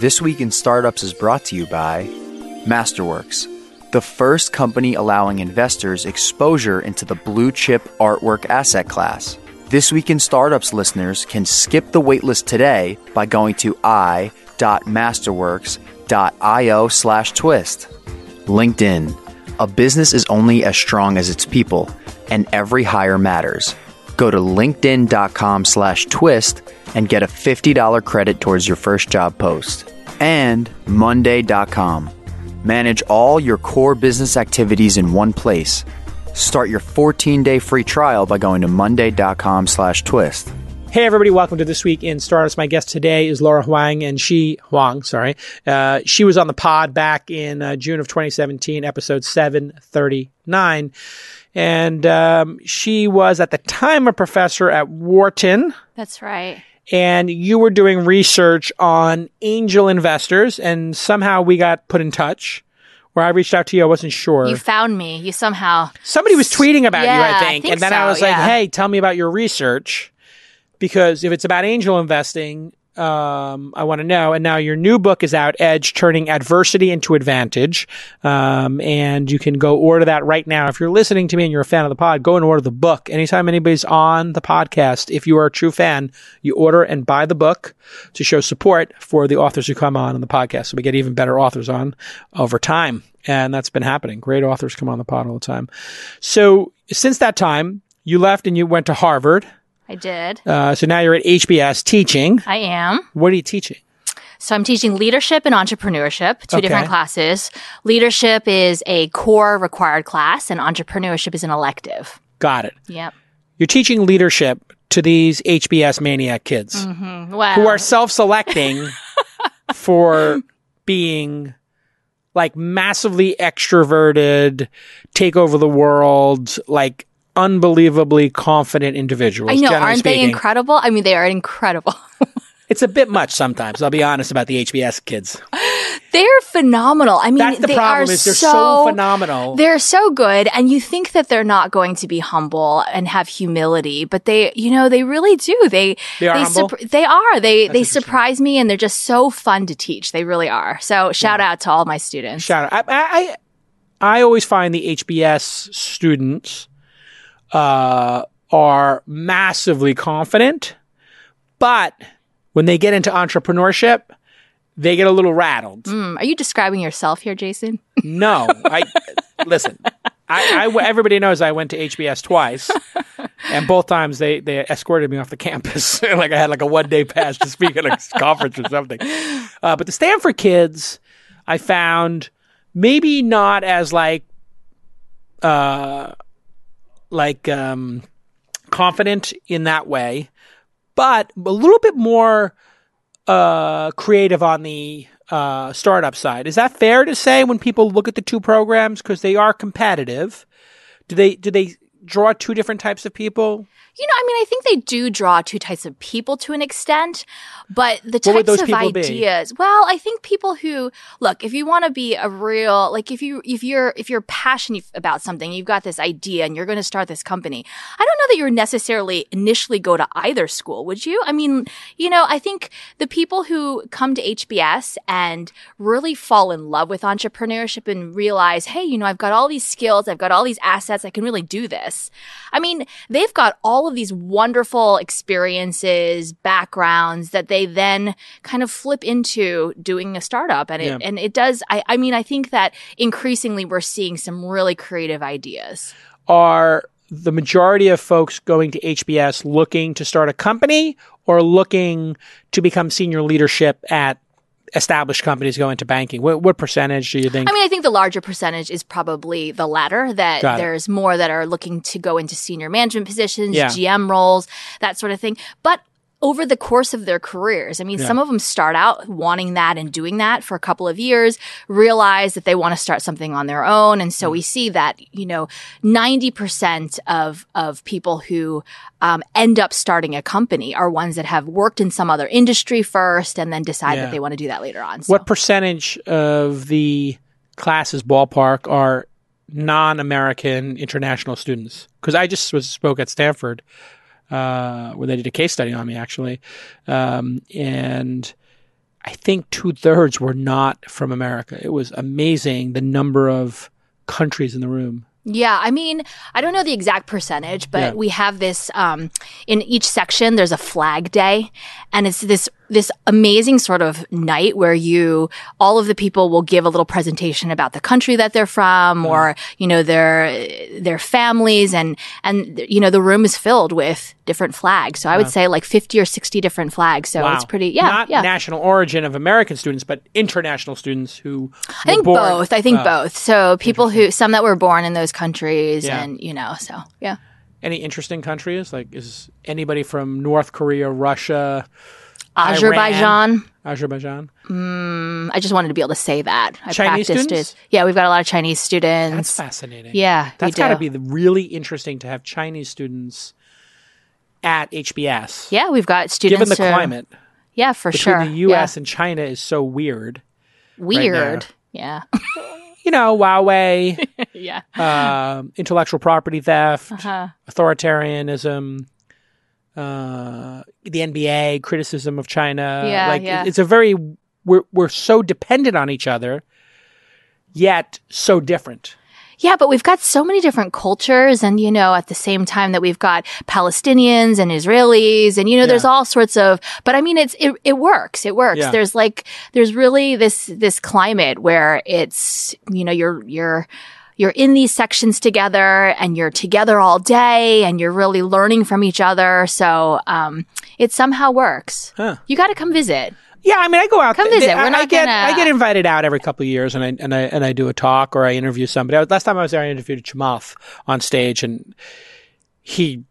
This Week in Startups is brought to you by Masterworks, the first company allowing investors exposure into the blue chip artwork asset class. This Week in Startups listeners can skip the waitlist today by going to i.masterworks.io slash twist. LinkedIn. A business is only as strong as its people, and every hire matters. Go to linkedin.com slash twist and get a $50 credit towards your first job post. And monday.com. Manage all your core business activities in one place. Start your 14-day free trial by going to monday.com slash twist. Hey everybody, welcome to This Week in Startups. My guest today is Laura Huang, and she, Huang, sorry, uh, she was on the pod back in uh, June of 2017, episode 739. And um, she was at the time a professor at Wharton. That's right. And you were doing research on angel investors, and somehow we got put in touch. Where I reached out to you, I wasn't sure. You found me. You somehow. Somebody was tweeting about you, Yeah, I I think. think and then so, I was like, hey, tell me about your research. Because if it's about angel investing, um, I want to know. And now your new book is out, Edge, Turning Adversity into Advantage. Um, and you can go order that right now. If you're listening to me and you're a fan of the pod, go and order the book. Anytime anybody's on the podcast, if you are a true fan, you order and buy the book to show support for the authors who come on on the podcast. So we get even better authors on over time. And that's been happening. Great authors come on the pod all the time. So since that time, you left and you went to Harvard. I did. Uh, so now you're at HBS teaching. I am. What are you teaching? So I'm teaching leadership and entrepreneurship, two Okay. different classes. Leadership is a core required class, and entrepreneurship is an elective. Got it. Yep. You're teaching leadership to these HBS maniac kids Wow. who are self-selecting for being like massively extroverted, take over the world, like unbelievably confident individuals. I know, aren't they incredible? I mean, they are incredible. It's a bit much sometimes. I'll be honest about the HBS kids. they're phenomenal. I mean, That's the they problem are is they're so, phenomenal. They're so good, and you think that they're not going to be humble and have humility, but they, you know, they really do. They They are surp- they are. They they surprise me, and they're just so fun to teach. They really are. So shout out to all my students. Shout out. I, I, I always find the HBS students uh, are massively confident, but when they get into entrepreneurship, they get a little rattled. Hmm, are you describing yourself here, Jason? No, I listen. I, I, everybody knows I went to HBS twice, and both times they, they escorted me off the campus. like I had like a one day pass to speak at a conference or something. Uh, but the Stanford kids, I found maybe not as like, uh, like um, confident in that way, but a little bit more uh, creative on the uh, startup side. Is that fair to say when people look at the two programs because they are competitive? Do they do they draw two different types of people? You know, I mean, I think they do draw two types of people to an extent, but the What types of people be? ideas. Well, I think people who look, if you want to be a real, like if you if you're if you're passionate about something, you've got this idea and you're going to start this company. I don't know that you would necessarily initially go to either school, would you? I mean, you know, I think the people who come to HBS and really fall in love with entrepreneurship and realize, hey, you know, I've got all these skills, I've got all these assets, I can really do this. I mean, they've got all of these wonderful experiences, backgrounds that they then kind of flip into doing a startup. And it, Yeah. and it does, I, I mean, I think that increasingly we're seeing some really creative ideas. Are the majority of folks going to HBS looking to start a company or looking to become senior leadership at established companies go into banking? What, what percentage do you think? I mean, I think the larger percentage is probably the latter, that Got it. there's more that are looking to go into senior management positions, Yeah. GM roles, that sort of thing. But over the course of their careers, I mean, some of them start out wanting that and doing that for a couple of years, realize that they want to start something on their own. And so we see that, you know, 90% of, of people who um, end up starting a company are ones that have worked in some other industry first and then decide Yeah. that they want to do that later on. So. What percentage of the classes ballpark are non-American international students? Because I just was spoke at Stanford, uh, where they did a case study on me actually, um, and I think two thirds were not from America. It was amazing the number of countries in the room. Yeah, I mean, I don't know the exact percentage, but Yeah. we have this um, in each section. There's a flag day, and it's this this amazing sort of night where you all of the people will give a little presentation about the country that they're from, or you know their their families, and and you know the room is filled with different flags. So I would say like fifty or sixty different flags. So it's pretty, yeah, Not yeah. national origin of American students, but international students who I think born- both. I think Oh, both. So people who some that were born in those countries, Yeah. and you know, so yeah. Any interesting countries? Like, is anybody from North Korea, Russia, Azerbaijan. Azerbaijan? I just wanted to be able to say that. I Chinese practiced students? it. Yeah, we've got a lot of Chinese students. That's fascinating. Yeah, That's got to be really interesting to have Chinese students at HBS. yeah, we've got students. Given the who- climate Yeah, for between sure. the U.S. and China is so weird. yeah. weird. yeah, You know, Huawei, yeah. um, intellectual property theft, Uh-huh. authoritarianism, uh, the NBA, criticism of China. Yeah, like yeah. it's a very we're we're so dependent on each other, yet so different. Yeah, but we've got so many different cultures, and you know, at the same time that we've got Palestinians and Israelis, and you know, there's all sorts of. But I mean, it's it, it works. It works. Yeah. There's like there's really this this climate where it's you know you're you're you're in these sections together and you're together all day and you're really learning from each other. So um, it somehow works. Huh. You got to come visit. Yeah, I mean, I go out. Come visit. I, We're I not get gonna- I get invited out every couple of years, and I and I and I do a talk or I interview somebody. I Last time I was there, I interviewed Chamath on stage, and he.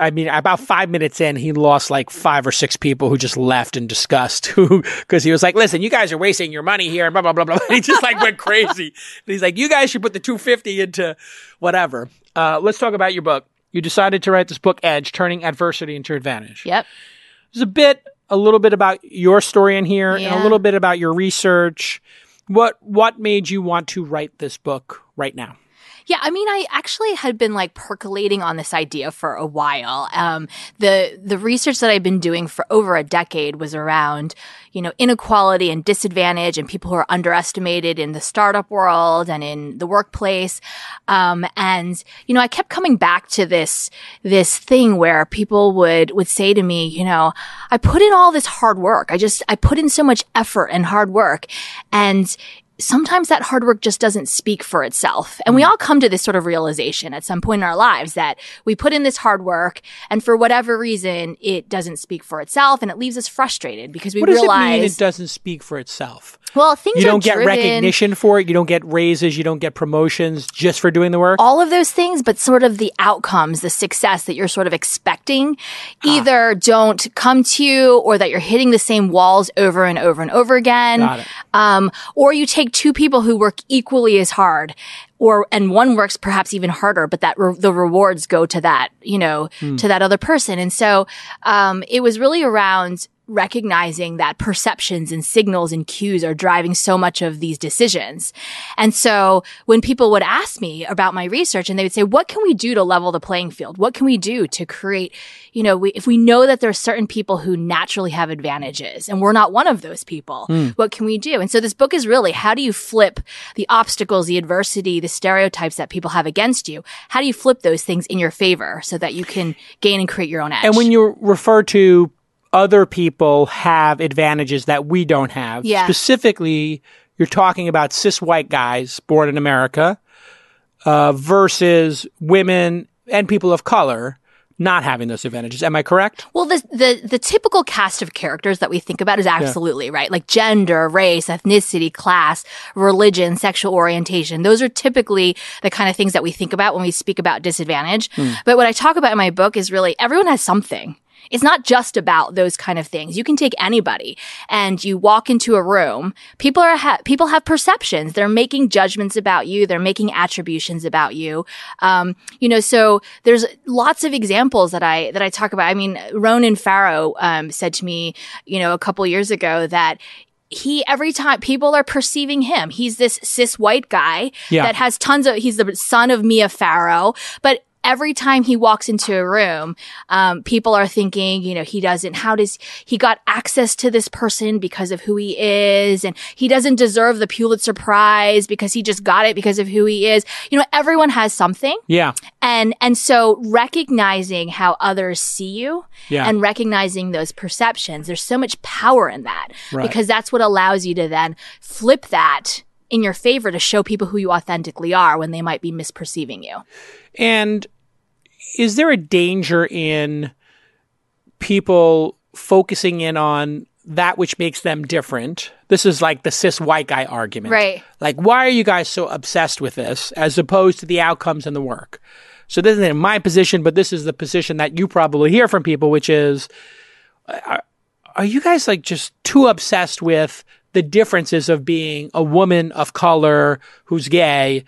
I mean, about five minutes in, he lost like five or six people who just left in disgust. Who, because he was like, "Listen, you guys are wasting your money here," and blah blah blah blah. And he just like went crazy. And he's like, "You guys should put the two fifty into whatever." Uh, let's talk about your book. You decided to write this book, Edge: Turning Adversity into Advantage. Yep. There's a bit, a little bit about your story in here, and a little bit about your research. What what made you want to write this book right now? Yeah, I mean, I actually had been like percolating on this idea for a while. Um, the the research that I've been doing for over a decade was around, you know, inequality and disadvantage, and people who are underestimated in the startup world and in the workplace. Um, and you know, I kept coming back to this this thing where people would would say to me, you know, I put in all this hard work. I just I put in so much effort and hard work, and sometimes that hard work just doesn't speak for itself. And Mm. we all come to this sort of realization at some point in our lives that we put in this hard work and for whatever reason, it doesn't speak for itself and it leaves us frustrated because we What does it realize, mean it doesn't speak for itself? well, things You don't get driven- recognition for it. You don't get raises. You don't get promotions just for doing the work. all of those things, but sort of the outcomes, the success that you're sort of expecting either don't come to you or that you're hitting the same walls over and over and over again. Got it. Um, or you take two people who work equally as hard or, and one works perhaps even harder, but that re- the rewards go to that, you know, to that other person. And so, um, it was really around recognizing that perceptions and signals and cues are driving so much of these decisions. And so when people would ask me about my research and they would say, what can we do to level the playing field? What can we do to create, you know, we, if we know that there are certain people who naturally have advantages and we're not one of those people, hmm. what can we do? And so this book is really how do you flip the obstacles, the adversity, the stereotypes that people have against you? How do you flip those things in your favor so that you can gain and create your own edge? And when you refer to other people have advantages that we don't have, Yeah. specifically, you're talking about cis white guys born in America uh, versus women and people of color not having those advantages. Am I correct? Well, the, the the typical cast of characters that we think about is absolutely right, like gender, race, ethnicity, class, religion, sexual orientation. Those are typically the kind of things that we think about when we speak about disadvantage. But what I talk about in my book is really everyone has something. It's not just about those kind of things. You can take anybody and you walk into a room. People are, ha- people have perceptions. They're making judgments about you. They're making attributions about you. Um, you know, so there's lots of examples that I, that I talk about. I mean, Ronan Farrow, um, said to me, you know, a couple years ago that he every time people are perceiving him, he's this cis white guy Yeah. that has tons of. He's the son of Mia Farrow, but every time he walks into a room, um, people are thinking, you know, he doesn't, how does, he got access to this person because of who he is. And he doesn't deserve the Pulitzer Prize because he just got it because of who he is. You know, everyone has something. Yeah. And, and so recognizing how others see you Yeah. and recognizing those perceptions, there's so much power in that Right. because that's what allows you to then flip that in your favor to show people who you authentically are when they might be misperceiving you. And is there a danger in people focusing in on that which makes them different? This is like the cis white guy argument. Right. Like, why are you guys so obsessed with this as opposed to the outcomes and the work? So this isn't my position, but this is the position that you probably hear from people, which is, uh, are, are you guys like just too obsessed with the differences of being a woman of color who's gay?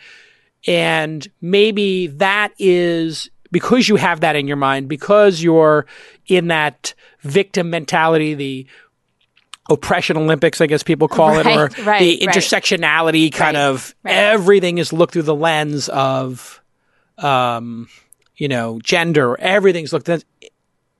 And maybe that is because you have that in your mind, because you're in that victim mentality, the oppression Olympics, I guess people call it, or Right, right, the right. intersectionality kind Right, of right. everything is looked through the lens of, um, you know, gender. Everything's looked at.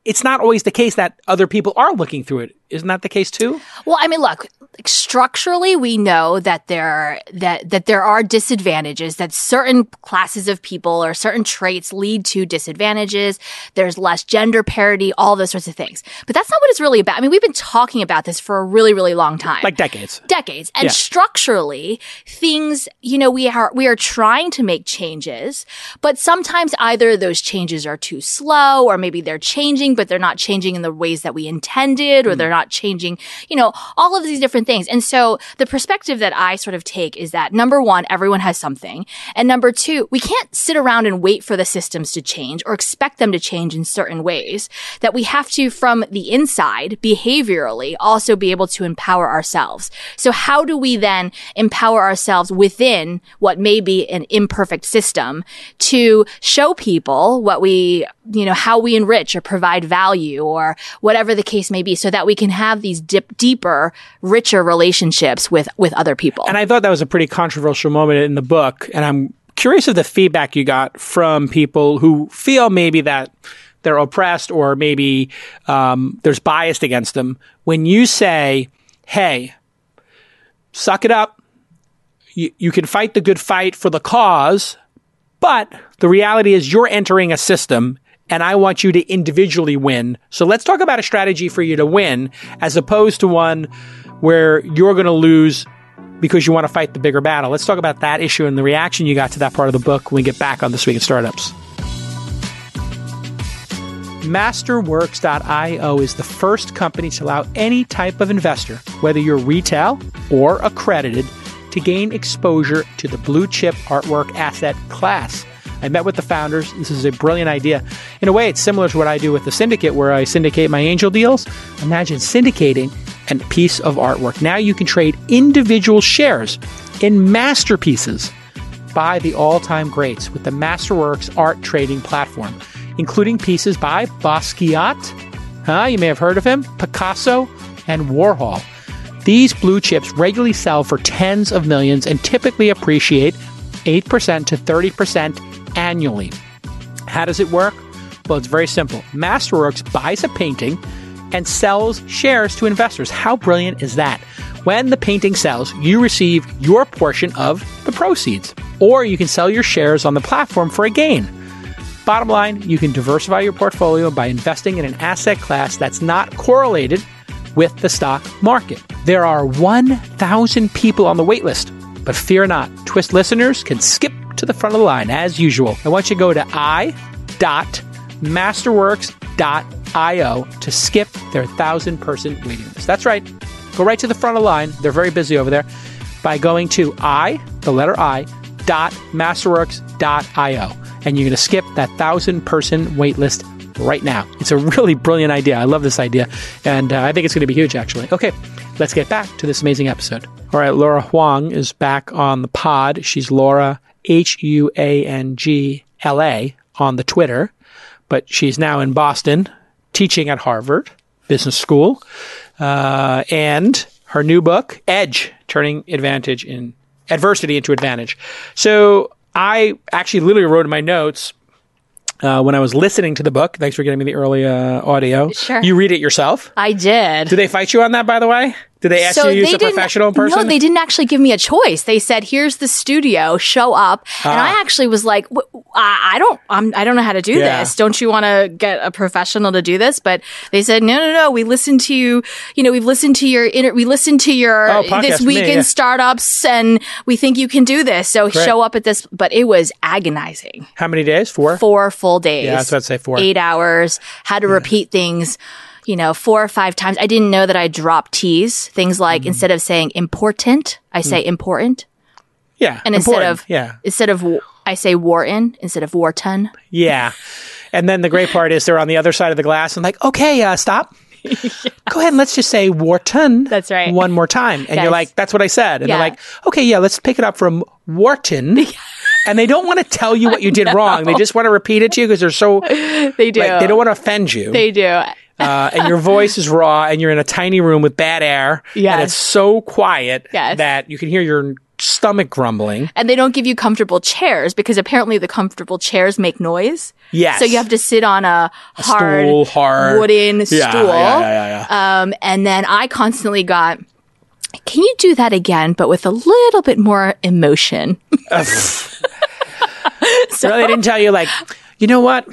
It's not always the case that other people are looking through it. Isn't that the case too? Well, I mean, look, like, structurally, we know that there that that there are disadvantages. That certain classes of people or certain traits lead to disadvantages. There's less gender parity, all those sorts of things. But that's not what it's really about. I mean, we've been talking about this for a really, really long time, Like decades. decades. And Yeah. structurally, things, you know, we are we are trying to make changes, but sometimes either those changes are too slow or maybe they're changing, but they're not changing in the ways that we intended or hmm. they're not changing, you know, all of these different things. And so the perspective that I sort of take is that number one, everyone has something. And number two, we can't sit around and wait for the systems to change or expect them to change in certain ways. That we have to, from the inside, behaviorally, also be able to empower ourselves. So how do we then empower ourselves within what may be an imperfect system to show people what we, you know, how we enrich or provide value or whatever the case may be so that we can have these dip, deeper, richer relationships with, with other people. And I thought that was a pretty controversial moment in the book. And I'm curious of the feedback you got from people who feel maybe that they're oppressed or maybe um, there's bias against them. When you say, hey, suck it up, you, you can fight the good fight for the cause, but the reality is you're entering a system and I want you to individually win. So let's talk about a strategy for you to win as opposed to one where you're going to lose because you want to fight the bigger battle. Let's talk about that issue and the reaction you got to that part of the book when we get back on This Week in Startups. Masterworks.io is the first company to allow any type of investor, whether you're retail or accredited, to gain exposure to the blue chip artwork asset class. I met with the founders. This is a brilliant idea. In a way, it's similar to what I do with the syndicate, where I syndicate my angel deals. Imagine syndicating a piece of artwork. Now you can trade individual shares in masterpieces by the all time greats with the Masterworks art trading platform, including pieces by Basquiat, huh? You may have heard of him, Picasso, and Warhol. These blue chips regularly sell for tens of millions and typically appreciate 8% to 30% annually. How does it work? Well, it's very simple. Masterworks buys a painting and sells shares to investors. How brilliant is that? When the painting sells, you receive your portion of the proceeds, or you can sell your shares on the platform for a gain. Bottom line, you can diversify your portfolio by investing in an asset class that's not correlated with the stock market. There are 1,000 people on the waitlist, but fear not. Twist listeners can skip to the front of the line as usual. I want you to go to i.masterworks.io to skip their 1,000 person waiting list. That's right. Go right to the front of the line. They're very busy over there by going to i, the letter I, dot masterworks.io. And you're going to skip that 1,000 person waitlist right now. It's a really brilliant idea. I love this idea. And uh, I think it's going to be huge, actually. Okay, let's get back to this amazing episode. All right, Laura Huang is back on the pod. She's Laura, H U A N G L A, on the Twitter, but she's now in Boston teaching at Harvard Business School. Uh, and her new book, Edge Turning Advantage in Adversity into Advantage. So I actually literally wrote in my notes uh, when I was listening to the book. Thanks for getting me the early uh, audio. Sure. You read it yourself. I did. Did they fight you on that, by the way? Did they ask you to use a professional person? No, they didn't actually give me a choice. They said, "Here's the studio, show up." And Ah. I actually was like, "W- "I don't, I'm, I don't know how to do Yeah. this. Don't you want to get a professional to do this?" But they said, "No, no, no. We listened to you. You know, we've listened to your, inter- we listened to your Oh, podcast this with me, week yeah. in startups, and we think you can do this. So Great. show up at this." But it was agonizing. How many days? Four. Four full days. Yeah, that's what I'd say. Four. Eight hours. Had to repeat things. You know, four or five times. I didn't know that I dropped T's. Things like Mm. instead of saying important, I say important. Yeah, And instead of yeah, instead of I say Wharton instead of Wharton. yeah. And then the great part is they're on the other side of the glass and like, okay, uh, stop. Go ahead and let's just say Wharton. That's right. One more time. And Yes. you're like, that's what I said. And they're like, okay, yeah, let's pick it up from Wharton. and they don't want to tell you what you did wrong. They just want to repeat it to you because they're so, They do. they don't want to offend you. They do. uh, and your voice is raw and you're in a tiny room with bad air. And it's so quiet Yes. that you can hear your stomach grumbling. And they don't give you comfortable chairs because apparently the comfortable chairs make noise. Yes. So you have to sit on a, hard, stool, hard. wooden Yeah, stool. yeah, yeah, yeah, Um, and then I constantly got, can you do that again, but with a little bit more emotion? Really didn't tell you like, you know what,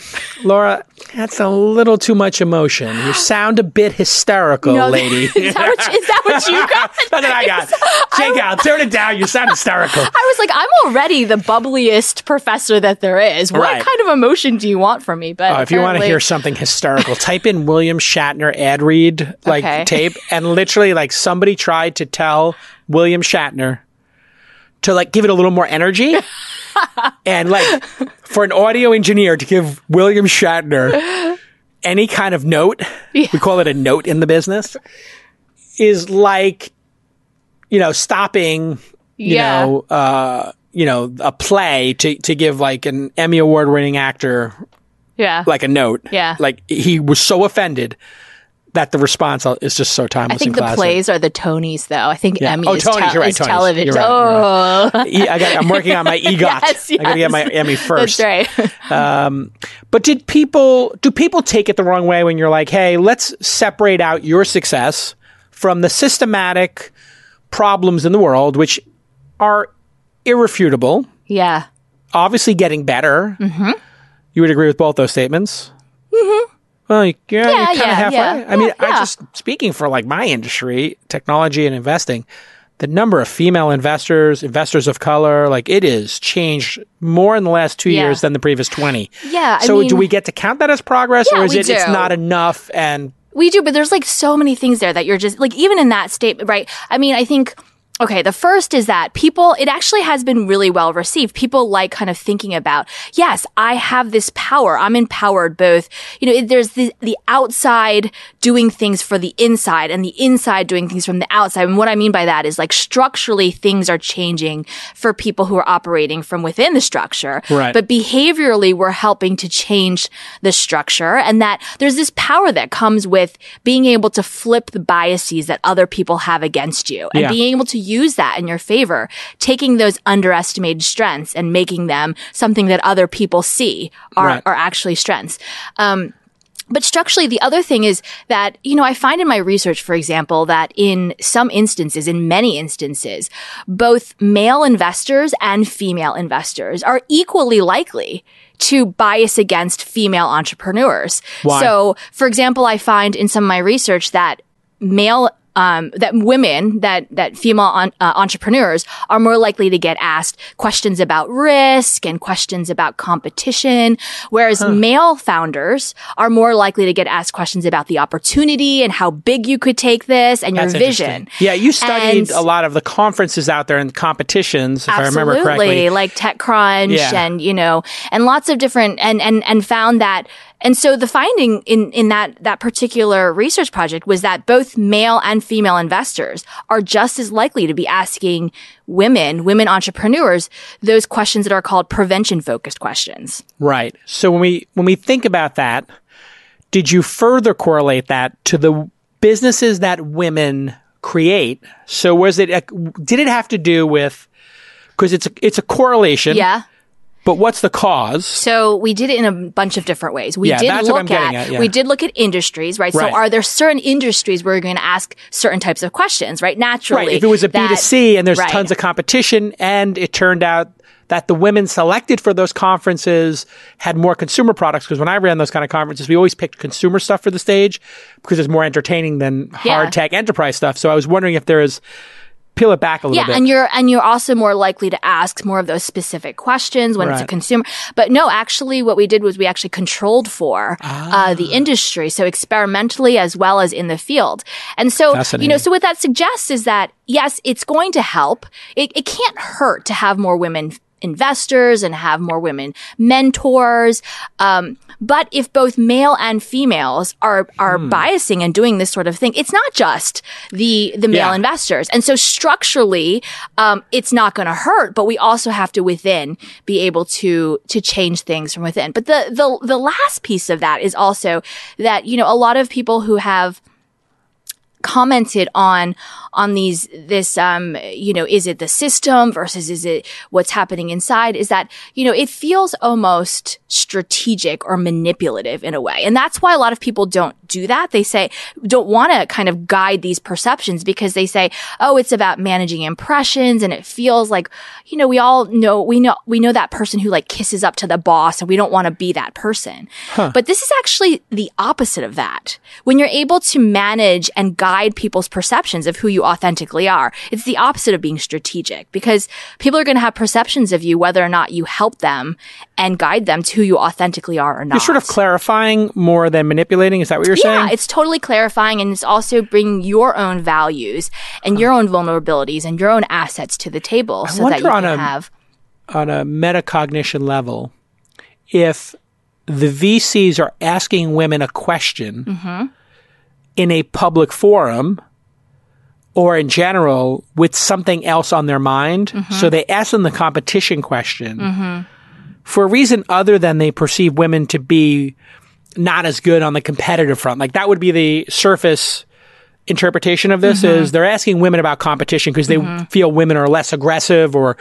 Laura, that's a little too much emotion. You sound a bit hysterical, No, lady. is that what, is that what you got? That's what I got. Jake out, turn it down. You sound hysterical. I was like, I'm already the bubbliest professor that there is. What Right. kind of emotion do you want from me? But Oh, if you want to hear something hysterical, type in William Shatner ad read like Okay. tape, and literally like somebody tried to tell William Shatner to like give it a little more energy, and like for an audio engineer to give William Shatner any kind of note, we call it a note in the business, is like you know stopping you Yeah. know uh you know a play to to give like an Emmy award winning actor yeah, like a note. Yeah. Like he was so offended that the response is just so timeless I think the classic. plays are the Tonys, though. I think Yeah. Emmy Oh, is, Tonys, you're right, is Tonys. television. Right, oh, E- I got, I'm working on my EGOT. Yes, I got to get my Emmy first. that's right. But did people do people take it the wrong way when you're like, "Hey, let's separate out your success from the systematic problems in the world which are irrefutable, yeah, obviously getting better." Mm-hmm. You would agree with both those statements? Mm-hmm. Well, you- yeah, you're Yeah, kind of yeah, halfway. yeah. I mean, I just speaking for like my industry, technology and investing. The number of female investors, investors of color, like it is changed more in the last two years than the previous twenty. Yeah, I So do we get to count that as progress, or is it it's not enough? And We do, but there's like so many things there that you're just like, even in that statement, right? I mean, I think. Okay, the first is that people, it actually has been really well received. People like kind of thinking about, yes, I have this power. I'm empowered both, you know, there's the, the outside doing things for the inside and the inside doing things from the outside. And what I mean by that is like structurally things are changing for people who are operating from within the structure. Right. But behaviorally, we're helping to change the structure and that there's this power that comes with being able to flip the biases that other people have against you and Yeah. being able to use that in your favor, taking those underestimated strengths and making them something that other people see are, Right. are actually strengths. Um, but structurally, the other thing is that, you know, I find in my research, for example, that in some instances, in many instances, both male investors and female investors are equally likely to bias against female entrepreneurs. Why? So, for example, I find in some of my research that male um, that women, that that female on, uh, entrepreneurs are more likely to get asked questions about risk and questions about competition, whereas male founders are more likely to get asked questions about the opportunity and how big you could take this and your that's vision. Yeah, you studied And- a lot of the conferences out there and competitions, if I remember correctly. like TechCrunch Yeah. and you know, and lots of different and and and found that. And so the finding in in that that particular research project was that both male and female investors are just as likely to be asking women, women entrepreneurs, those questions that are called prevention focused questions. Right. So when we when we think about that, did you further correlate that to the businesses that women create? So was it a- did it have to do with because it's a, it's a correlation. Yeah. But what's the cause? So we did it in a bunch of different ways. We Yeah, did that's look what I'm getting at, yeah. we did look at industries, right? Right. So are there certain industries where you're going to ask certain types of questions, right? Naturally. Right. If it was a that- B2C and there's right. tons of competition and it turned out that the women selected for those conferences had more consumer products because when I ran those kind of conferences, we always picked consumer stuff for the stage because it's more entertaining than hard Yeah. tech enterprise stuff. So I was wondering if there is peel it back a little Yeah, bit. and you're and you're also more likely to ask more of those specific questions when it's a consumer. But no, actually, what we did was we actually controlled for uh, Ah. the industry, so experimentally as well as in the field. And so, you know, so what that suggests is that yes, it's going to help. It, it can't hurt to have more women investors and have more women mentors. Um, but if both male and females are are Hmm. biasing and doing this sort of thing, it's not just the the male Yeah. investors. And so structurally, um, it's not going to hurt, but we also have to within be able to to change things from within. But the the the last piece of that is also that you know a lot of people who have commented on on these this um you know is it the system versus is it what's happening inside is that you know it feels almost strategic or manipulative in a way. And that's why a lot of people don't do that. They say don't want to kind of guide these perceptions because they say oh it's about managing impressions and it feels like you know we all know we know we know that person who like kisses up to the boss and we don't want to be that person. But this is actually the opposite of that. When you're able to manage and guide people's perceptions of who you authentically are it's the opposite of being strategic because people are going to have perceptions of you whether or not you help them and guide them to who you authentically are or not You're sort of clarifying more than manipulating. Is that what you're yeah, saying? it's totally clarifying and it's also bringing your own values and your own vulnerabilities and your own assets to the table so that you can a- have on a metacognition level, if the VCs are asking women a question Mm-hmm. in a public forum or in general with something else on their mind, Mm-hmm. so they ask them the competition question for a reason other than they perceive women to be not as good on the competitive front. Like that would be the surface interpretation of this Mm-hmm. is they're asking women about competition because they feel women are less aggressive or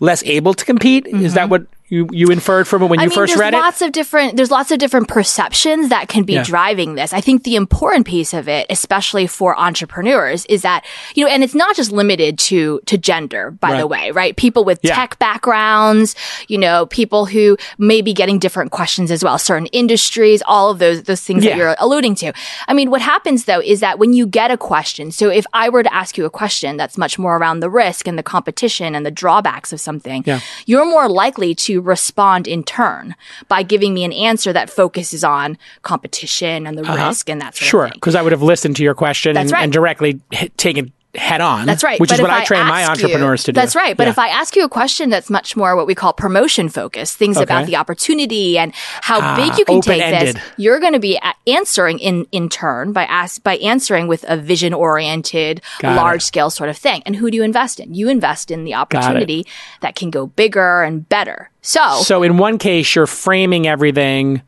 less able to compete. Is that what you, you inferred from it when. I you mean, first there's read it? lots of different. There's lots of different perceptions that can be Yeah. driving this. I think the important piece of it, especially for entrepreneurs, is that you know, and it's not just limited to to gender. By the way, right? People with Yeah. tech backgrounds, you know, people who may be getting different questions as well. Certain industries, all of those those things Yeah. that you're alluding to. I mean, what happens though is that when you get a question, so if I were to ask you a question that's much more around the risk and the competition and the drawbacks of something, you're more likely to respond in turn by giving me an answer that focuses on competition and the risk and that sort Uh-huh. Sure, of thing. because I would have listened to your question and, right. and directly hit, taken head on. That's right. Which But is what if I train my ask you- entrepreneurs to do. That's right. But Yeah. if I ask you a question that's much more what we call promotion focused, things about the opportunity and how Ah, big you can take this, you're going to be answering in in turn by ask by answering with a vision oriented, large scale sort of thing. And who do you invest in? You invest in the opportunity that can go bigger and better. So, So in one case, you're framing everything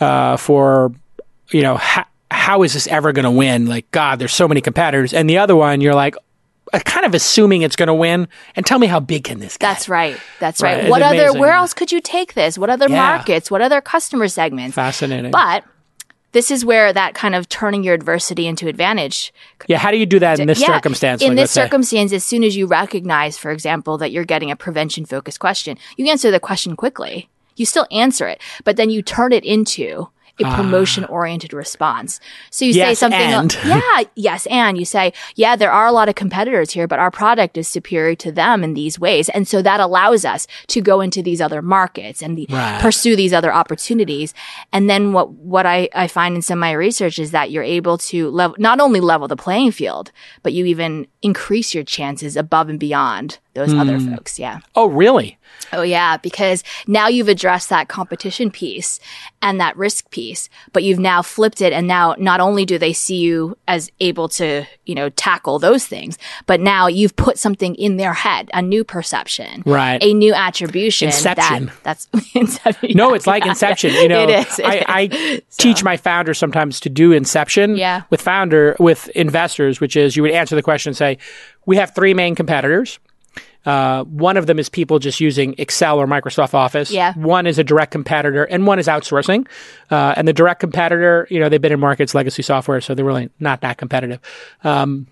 uh, for, you know, how, how is this ever going to win? Like, God, there's so many competitors. And the other one, you're like, uh, kind of assuming it's going to win. And tell me how big can this get? That's right. That's Right. right. What other? Where else could you take this? What other Yeah. markets? What other customer segments? fascinating. But this is where that kind of turning your adversity into advantage. yeah, how do you do that in this Yeah. circumstance? In Like, this let's say- circumstance, as soon as you recognize, for example, that you're getting a prevention focused question, you answer the question quickly. You still answer it, but then you turn it into a promotion oriented response. So you say Ah. Something, and. yeah, yes, and you say, yeah, there are a lot of competitors here, but our product is superior to them in these ways. And so that allows us to go into these other markets and the, Right. pursue these other opportunities. And then what, what I, I find in some of my research is that you're able to level, not only level the playing field, but you even increase your chances above and beyond those other Hmm. folks. Yeah. oh, really? Oh yeah, because now you've addressed that competition piece and that risk piece, but you've now flipped it and now not only do they see you as able to, you know, tackle those things, but now you've put something in their head, a new perception, Right. A new attribution. Inception. That, that's Inception. No, it's like Inception. You know, it is. it I, is. I teach my founders sometimes to do Inception Yeah. with founder with investors, which is you would answer the question and say, "We have three main competitors. Uh, one of them is people just using Excel or Microsoft Office. Yeah. One is a direct competitor, and one is outsourcing. Uh, and the direct competitor, you know, they've been in markets legacy software, so they're really not that competitive. Um,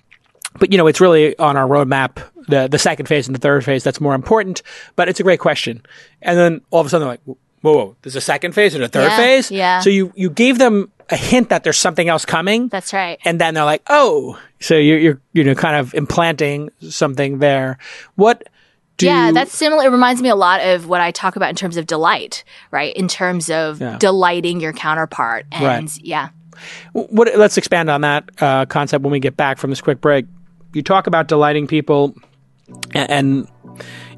but you know, it's really on our roadmap. The the second phase and the third phase that's more important. But it's a great question. And then all of a sudden, they're like, "Whoa, whoa! There's a second phase and a third Yeah, phase." yeah. So you you gave them a hint that there's something else coming That's right. and then they're like, "Oh," so you're, you're you know kind of implanting something there. What do yeah, that's similar. It reminds me a lot of what I talk about in terms of delight, right? In terms of Yeah. delighting your counterpart. And Right. yeah. what? Let's expand on that uh, concept when we get back from this quick break. You talk about delighting people, and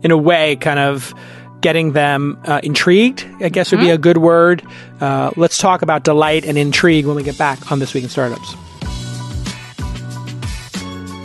in a way, kind of getting them uh, intrigued. I guess would be a good word. Uh, let's talk about delight and intrigue when we get back on this week in startups.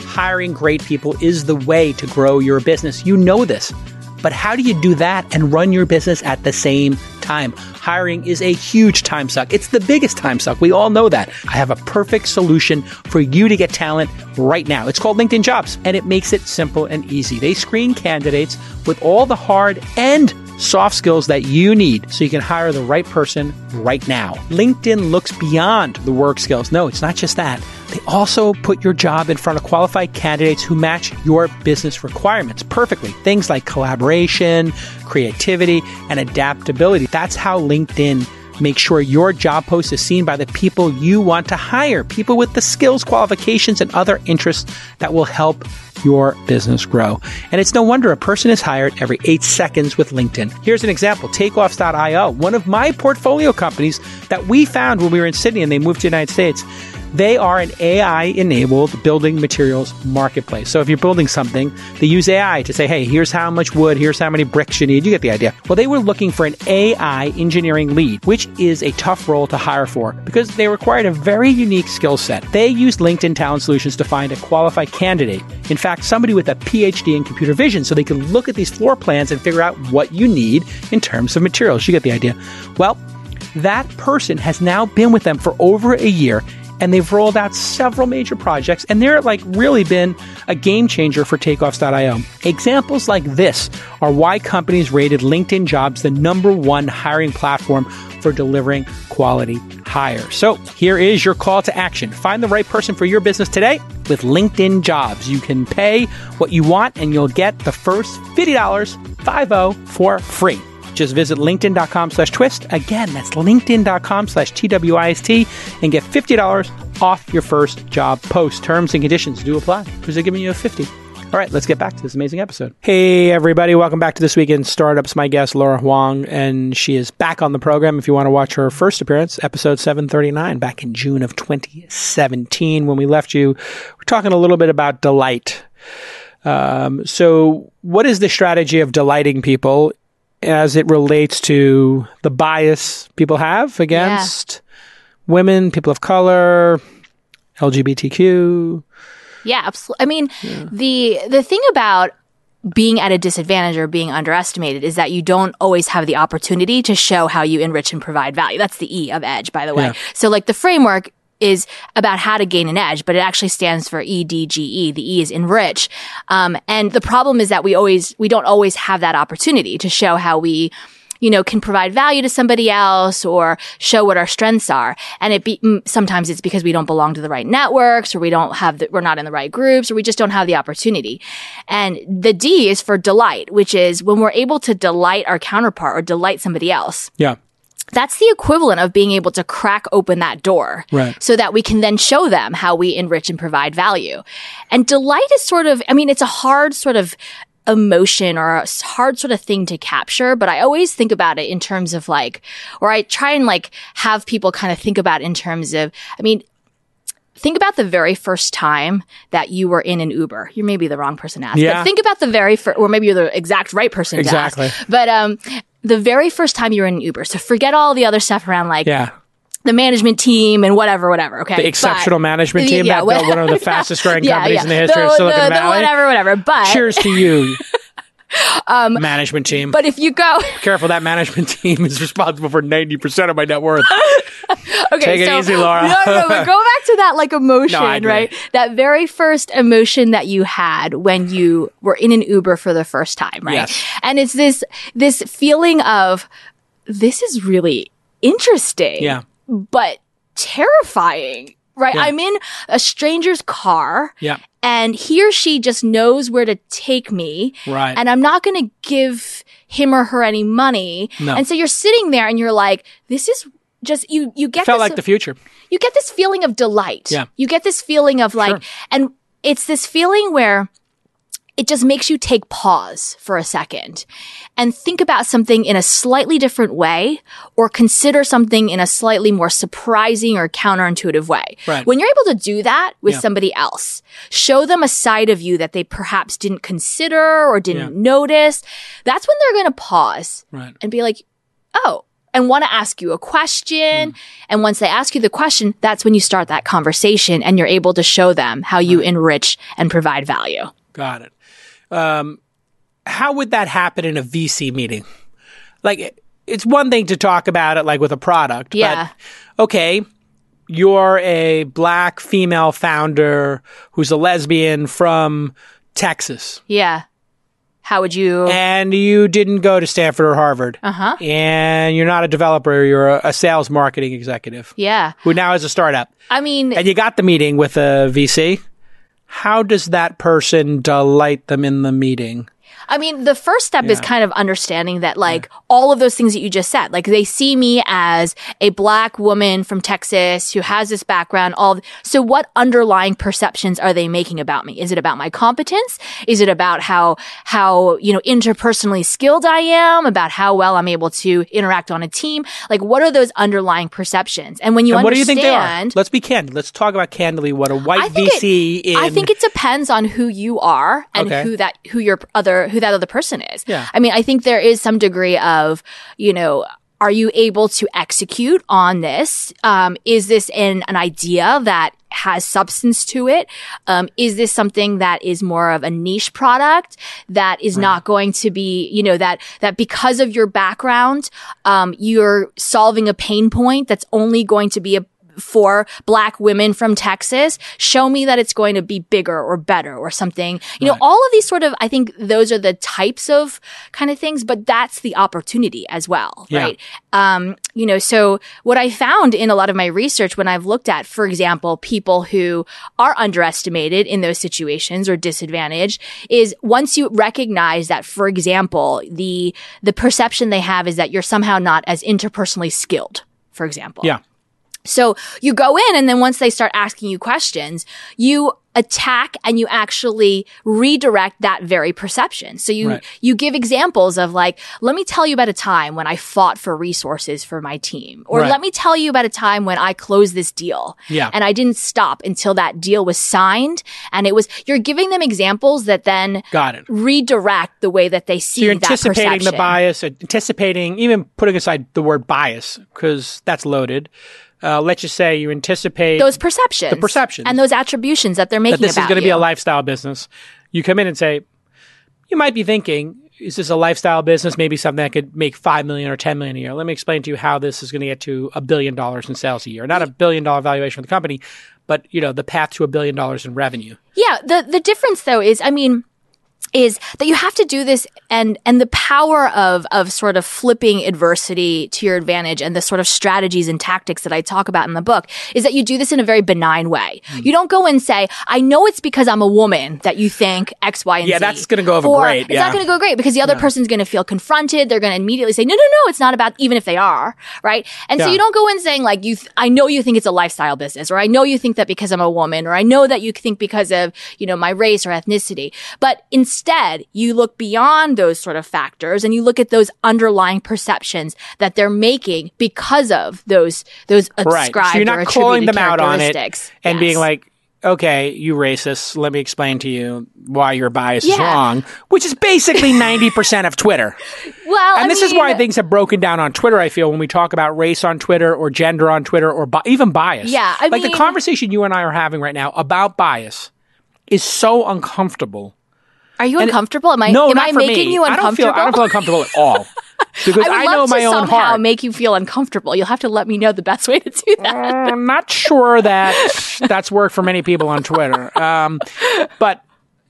Hiring great people is the way to grow your business. You know this. But how do you do that and run your business at the same time? Hiring is a huge time suck. It's the biggest time suck. We all know that. I have a perfect solution for you to get talent right now. It's called LinkedIn Jobs, and it makes it simple and easy. They screen candidates with all the hard and soft skills that you need so you can hire the right person right now. LinkedIn looks beyond the work skills. No, it's not just that. They also put your job in front of qualified candidates who match your business requirements perfectly. Things like collaboration, creativity, and adaptability. That's how LinkedIn make sure your job post is seen by the people you want to hire, people with the skills, qualifications, and other interests that will help your business grow. And it's no wonder a person is hired every eight seconds with LinkedIn. Here's an example Takeoffs.io, one of my portfolio companies that we found when we were in Sydney and they moved to the United States. They are an AI enabled building materials marketplace. So if you're building something, they use AI to say, hey, here's how much wood, here's how many bricks you need. You get the idea. Well, they were looking for an AI engineering lead, which is a tough role to hire for because they required a very unique skill set. They used LinkedIn Talent Solutions to find a qualified candidate. In fact, somebody with a PhD in computer vision so they can look at these floor plans and figure out what you need in terms of materials. You get the idea. Well, that person has now been with them for over a year and they've rolled out several major projects and they're like really been a game changer for takeoffs.io. Examples like this are why companies rated LinkedIn jobs the number one hiring platform for delivering quality hires. So here is your call to action. Find the right person for your business today with LinkedIn jobs. You can pay what you want and you'll get the first $50 50 for free. Just visit linkedin.com slash twist. Again, that's linkedin.com slash TWIST and get $50 off your first job post. Terms and conditions do apply because they're giving you a 50. All right, let's get back to this amazing episode. Hey, everybody. Welcome back to This Week in Startups. My guest, Laura Huang, and she is back on the program. If you want to watch her first appearance, episode 739, back in June of 2017. When we left you, we're talking a little bit about delight. Um, so, what is the strategy of delighting people as it relates to the bias people have against women, people of color, LGBTQ? Yeah, absolutely. I mean, the the thing about being at a disadvantage or being underestimated is that you don't always have the opportunity to show how you enrich and provide value. That's the E of edge, by the way. Yeah. So like the framework is about how to gain an edge, but it actually stands for E EDGE. The E is enrich. Um, and the problem is that we always, we don't always have that opportunity to show how we, you know, can provide value to somebody else or show what our strengths are. And it be, sometimes it's because we don't belong to the right networks or we don't have the, we're not in the right groups or we just don't have the opportunity. And the D is for delight, which is when we're able to delight our counterpart or delight somebody else Yeah. That's the equivalent of being able to crack open that door Right. so that we can then show them how we enrich and provide value. And delight is sort of, I mean, it's a hard sort of emotion or a hard sort of thing to capture, but I always think about it in terms of like, or I try and like have people kind of think about in terms of, I mean, think about the very first time that you were in an Uber. You may be the wrong person to ask, Yeah. but think about the very first, or maybe you're the exact right person Exactly. to ask. But um, the very first time you were in an Uber, so forget all the other stuff around like Yeah. the management team and whatever, whatever. Okay, The exceptional But- management team Yeah, that built one of the fastest growing yeah, companies yeah. in the history of Silicon the- the Valley. whatever, whatever. But Cheers to you. Um, management team. But if you go, Careful, that management team is responsible for 90% of my net worth. okay, Take it easy, Laura. No, no, but go back to that like emotion, No, right? That very first emotion that you had when you were in an Uber for the first time, right? Yes. And it's this this feeling of this is really interesting, Yeah. but terrifying, right? Yeah. I'm in a stranger's car. Yeah. And he or she just knows where to take me. Right. And I'm not going to give him or her any money. No. And so you're sitting there and you're like, this is just, you, you get Felt this, like the future. you get this feeling of delight. Yeah. You get this feeling of like, Sure. and it's this feeling where it just makes you take pause for a second and think about something in a slightly different way or consider something in a slightly more surprising or counterintuitive way. Right. When you're able to do that with Yeah. somebody else, show them a side of you that they perhaps didn't consider or didn't Yeah. notice, that's when they're going to pause Right. and be like, oh, and want to ask you a question. And once they ask you the question, that's when you start that conversation and you're able to show them how you enrich and provide value. Got it. Um, how would that happen in a VC meeting? Like, it's one thing to talk about it like with a product. Yeah. But, okay, you're a black female founder who's a lesbian from Texas, Yeah. How would you? and you didn't go to Stanford or Harvard, Uh huh. and you're not a developer, you're a, a sales marketing executive Yeah. who now has a startup. I mean, and you got the meeting with a VC, how does that person delight them in the meeting? I mean, the first step is kind of understanding that, like, all of those things that you just said, like, they see me as a black woman from Texas who has this background. All so, what underlying perceptions are they making about me? Is it about my competence? Is it about how how you know interpersonally skilled I am? About how well I'm able to interact on a team? Like, what are those underlying perceptions? And when you and what do you understand, think they are? Let's be candid. Let's talk about candidly what a white VC it, in. I think it depends on who you are and Okay. who that who your other who that other person is. Yeah. I mean, I think there is some degree of, you know, are you able to execute on this? Um, is this an, an idea that has substance to it? Um, is this something that is more of a niche product that is not going to be, you know, that, that because of your background, um, you're solving a pain point that's only going to be a for black women from Texas, show me that it's going to be bigger or better or something. You know, all of these sort of, I think those are the types of kind of things, but that's the opportunity as well, Yeah. right? Um, you know, so what I found in a lot of my research when I've looked at, for example, people who are underestimated in those situations or disadvantaged is once you recognize that, for example, the, the perception they have is that you're somehow not as interpersonally skilled, for example. yeah. So you go in and then once they start asking you questions, you attack and you actually redirect that very perception. So you, Right. you give examples of like, let me tell you about a time when I fought for resources for my team. Or Right. let me tell you about a time when I closed this deal. Yeah. And I didn't stop until that deal was signed. And it was, you're giving them examples that then Got it. redirect the way that they see So you're anticipating the perception. bias, anticipating, even putting aside the word bias, because that's loaded. Uh, let's just say you anticipate Those perceptions. The perceptions. And those attributions that they're making that this is going to be a lifestyle business. You come in and say, you might be thinking, is this a lifestyle business? Maybe something that could make five million or ten million a year. Let me explain to you how this is going to get to a billion dollars in sales a year. Not a billion dollar valuation for the company, but you know the path to a billion dollars in revenue. Yeah, the the difference though is, I mean, is that you have to do this and and the power of of sort of flipping adversity to your advantage and the sort of strategies and tactics that I talk about in the book is that you do this in a very benign way. Hmm. You don't go and say, "I know it's because I'm a woman that you think X, Y, and Yeah, Z." Yeah, that's gonna go over Or great, It's not going to go great because the other person's going to feel confronted. They're going to immediately say, "No, no, no, it's not about." Even if they are right, and so you don't go in saying like, "You, th- I know you think it's a lifestyle business," or "I know you think that because I'm a woman," or "I know that you think because of you know my race or ethnicity," but instead you look beyond those sort of factors and you look at those underlying perceptions that they're making because of those those Right. So you're not calling them out on it and being like, okay, you racist. Let me explain to you why your bias is wrong, which is basically 90% of Twitter. well, And I this is why things have broken down on Twitter. I feel when we talk about race on Twitter or gender on Twitter or bi- even bias. Yeah, I like the conversation you and I are having right now about bias is so uncomfortable Are you And- uncomfortable? Am I no, am not I for making me. you I don't uncomfortable? feel I don't feel uncomfortable at all because I I, know my own somehow heart. make you feel uncomfortable. You'll have to let me know the best way to do that. I'm not sure that that's worked for many people on Twitter. Um, but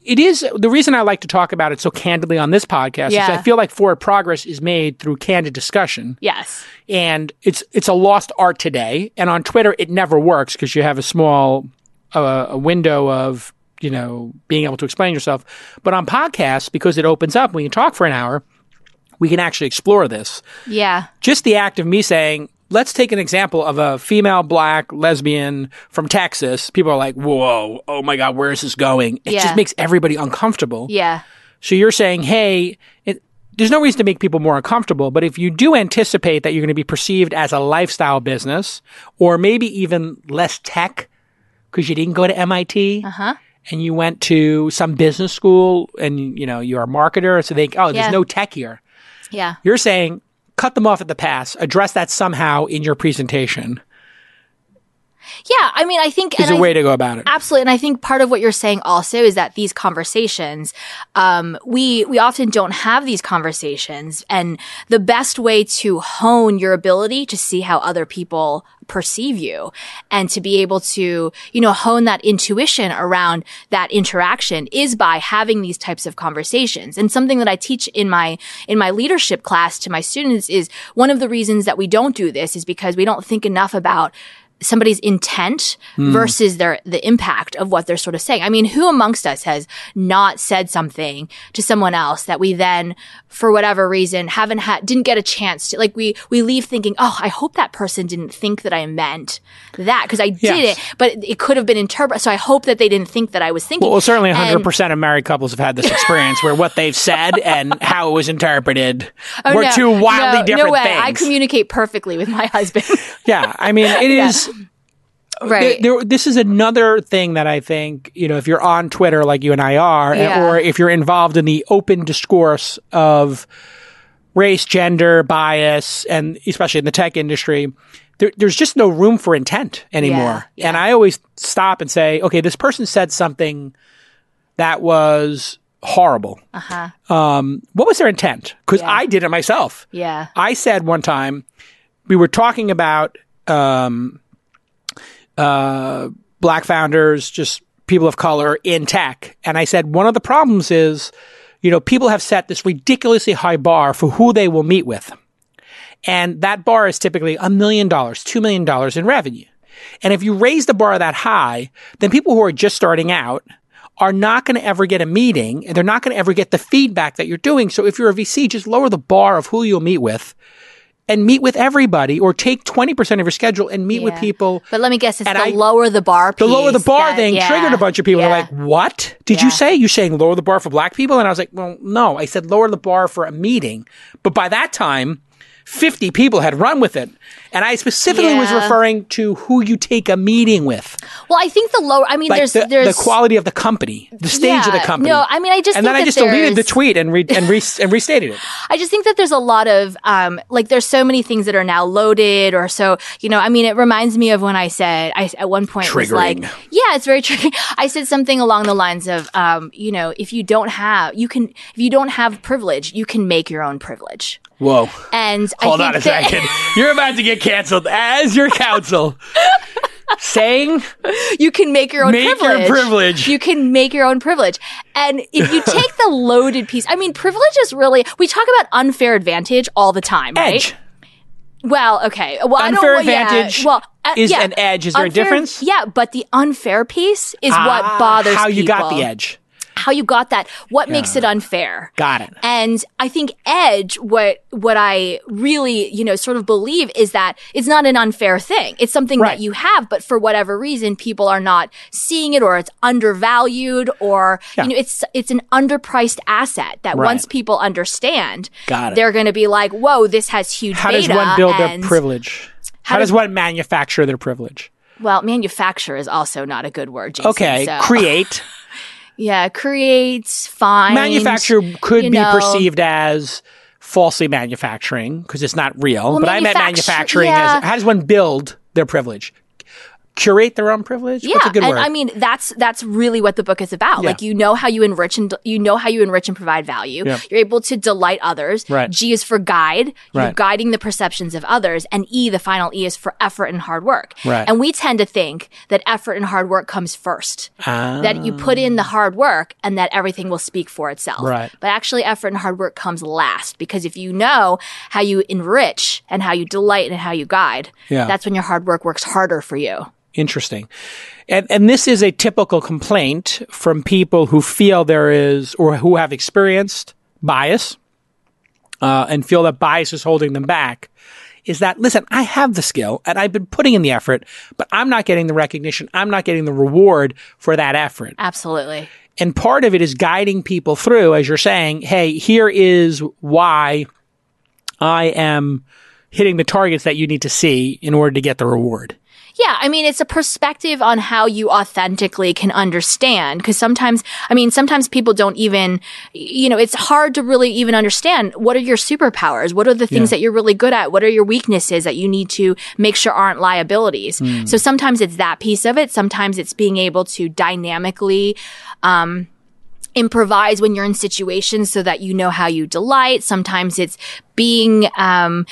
it is the reason I like to talk about it so candidly on this podcast is I feel like forward progress is made through candid discussion. Yes. and it's it's a lost art today. And on Twitter, it never works because you have a small uh, a window of you know being able to explain yourself. But on podcasts, because it opens up we can talk for an hour, we can actually explore this. Yeah. Just the act of me saying. Let's take an example of a female black lesbian from Texas. People are like, "Whoa, oh my god, where is this going?" It Yeah. just makes everybody uncomfortable. Yeah. So you're saying, hey, it, there's no reason to make people more uncomfortable, but if you do anticipate that you're going to be perceived as a lifestyle business or maybe even less tech because you didn't go to MIT Uh-huh. And you went to some business school and you know you're a marketer, so they oh there's Yeah. no tech here. Yeah. You're saying cut them off at the pass, address that somehow in your presentation Yeah. I mean, I think and a I- way to go about it. Absolutely, and I think part of what you're saying also is that these conversations, um, we we often don't have these conversations, and the best way to hone your ability to see how other people perceive you, and to be able to you know hone that intuition around that interaction is by having these types of conversations. And something that I teach in my in my leadership class to my students is one of the reasons that we don't do this is because we don't think enough about somebody's intent hmm. versus their the impact of what they're sort of saying. I mean, who amongst us has not said something to someone else that we then for whatever reason haven't had didn't get a chance to like we we leave thinking, "Oh, I hope that person didn't think that I meant that because I did Yes. it, but it could have been interpreted. So I hope that they didn't think that I was thinking." Well, certainly 100% of married couples have had this experience where what they've said and how it was interpreted Oh, were no, two wildly no, different no way. things. I communicate perfectly with my husband. yeah, I mean, it is. Right. There, this is another thing that I think you know if you're on Twitter like you and I are, Yeah. or if you're involved in the open discourse of race, gender, bias, and especially in the tech industry, there, there's just no room for intent anymore. Yeah, And. I always stop and say, okay, this person said something that was horrible. uh-huh. Um, what was their intent? Because I did it myself. Yeah. I said one time we were talking about um, uh, black founders, just people of color in tech, and I said one of the problems is, you know, people have set this ridiculously high bar for who they will meet with, and that bar is typically a million dollars, two million dollars in revenue. And if you raise the bar that high, then people who are just starting out are not going to ever get a meeting and they're not going to ever get the feedback that you're doing. So if you're a VC, just lower the bar of who you'll meet with and meet with everybody or take 20% of your schedule and meet with people. But let me guess, it's the I- lower the bar The lower the bar that- thing yeah, triggered a bunch of people. They're like, what did Yeah. you say? You're saying lower the bar for black people? And I was like, well, no, I said lower the bar for a meeting. But by that time, 50 people had run with it. And I specifically was referring to who you take a meeting with. Well, I think the lower. I mean, Like there's the, there's the quality of the company, the stage of the company. no, I mean, I just and then I just deleted the tweet and re- and, re- and restated it. I just think that there's a lot of um like there's so many things that are now loaded or so you know I mean it reminds me of when I said I at one point was like yeah it's very tricky I said something along the lines of um you know if you don't have you can if you don't have privilege you can make your own privilege Whoa. and Hold I on a that- second. You're about to get canceled as your counsel. Saying you can make your own Make your privilege. privilege. You can make your own privilege. And if you take the loaded piece, I mean, privilege is really, we talk about unfair advantage all the time, right? edge. Well, okay. Well, I Unfair don't, well, yeah. advantage well, uh, is yeah. an edge. Is there a difference? Yeah, but the unfair piece is Ah, what bothers how you got the edge. How you got that. What makes it unfair. Got it. And I think edge, what, what I really, you know, sort of believe is that it's not an unfair thing. It's something Right. that you have, but for whatever reason, people are not seeing it or it's undervalued or, Yeah. you know, it's, it's an underpriced asset that Right. once people understand, Got it. they're going to be like, whoa, this has huge How does one build their privilege? How, how does does- one manufacture their privilege? Well, manufacture is also not a good word, Jason. Okay, so- create. yeah, creates, find. Manufacture could be know. perceived as falsely manufacturing because it's not real. but I meant manufacturing yeah. as how does one build their privilege? Curate their own privilege. Yeah, What's a good and word? I mean that's that's really what the book is about. Yeah. Like you know how you enrich and you know how you enrich and provide value. Yeah. You're able to delight others. Right. G is for guide. You're Right. guiding the perceptions of others, and E, the final E, is for effort and hard work. Right. And we tend to think that effort and hard work comes first. Ah. That you put in the hard work, and that everything will speak for itself. Right. But actually, effort and hard work comes last because if you know how you enrich and how you delight and how you guide, Yeah. that's when your hard work works harder for you. Interesting. And, and this is a typical complaint from people who feel there is, or who have experienced bias, uh, and feel that bias is holding them back. Is that, listen, I have the skill and I've been putting in the effort, but I'm not getting the recognition. I'm not getting the reward for that effort. Absolutely. And part of it is guiding people through, as you're saying, hey, here is why I am hitting the targets that you need to see in order to get the reward. Yeah, I mean, it's a perspective on how you authentically can understand. Because sometimes, I mean, sometimes people don't even, you know, it's hard to really even understand what are your superpowers? What are the things Yeah. that you're really good at? What are your weaknesses that you need to make sure aren't liabilities? So sometimes it's that piece of it. Sometimes it's being able to dynamically, um, improvise when you're in situations so that you know how you delight. Sometimes it's being, um,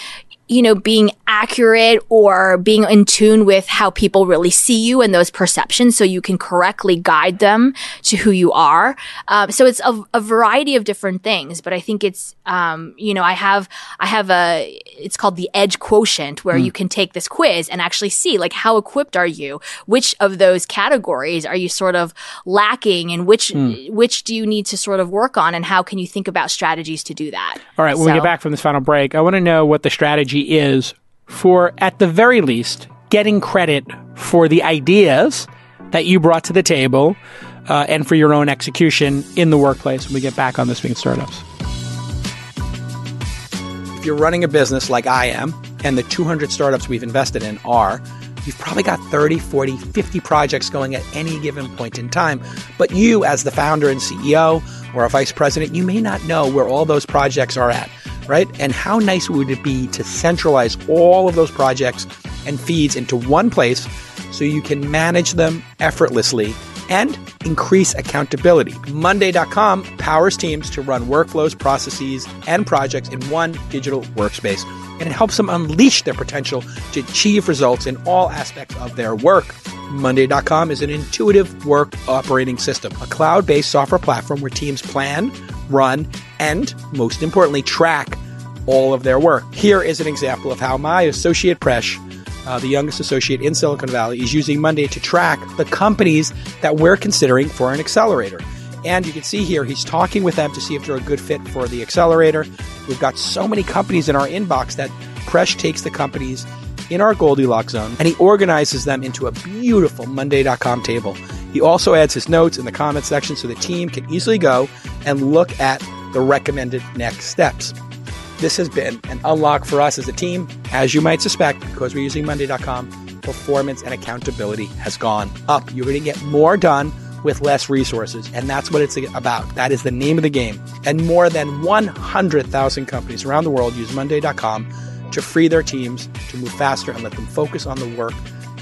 you know, being accurate or being in tune with how people really see you and those perceptions so you can correctly guide them to who you are. Um, so it's a, a variety of different things, but I think it's, um, you know, I have, I have a, it's called the edge quotient where you can take this quiz and actually see like how equipped are you? Which of those categories are you sort of lacking and which, which do you need to sort of work on and how can you think about strategies to do that? All right, when we get back from this final break, I want to know what the strategy is for, at the very least, getting credit for the ideas that you brought to the table uh, and for your own execution in the workplace when we get back on This in Startups. If you're running a business like I am, and the 200 startups we've invested in are, you've probably got 30, 40, 50 projects going at any given point in time. But you, as the founder and CEO or a vice president, you may not know where all those projects are at, right? And how nice would it be to centralize all of those projects and feeds into one place so you can manage them effortlessly and increase accountability. Monday.com powers teams to run workflows, processes, and projects in one digital workspace, and it helps them unleash their potential to achieve results in all aspects of their work. Monday.com is an intuitive work operating system, a cloud based software platform where teams plan, run, and most importantly, track all of their work. Here is an example of how my associate Presh uh, the youngest associate in Silicon Valley, is using Monday to track the companies that we're considering for an accelerator. And you can see here, he's talking with them to see if they're a good fit for the accelerator. We've got so many companies in our inbox that Presh takes the companies in our Goldilocks zone and he organizes them into a beautiful Monday.com table. He also adds his notes in the comment section so the team can easily go and look at the recommended next steps. This has been an unlock for us as a team. As you might suspect, because we're using Monday.com, performance and accountability has gone up. You're going to get more done with less resources. And that's what it's about. That is the name of the game. And more than 100,000 companies around the world use Monday.com to free their teams to move faster and let them focus on the work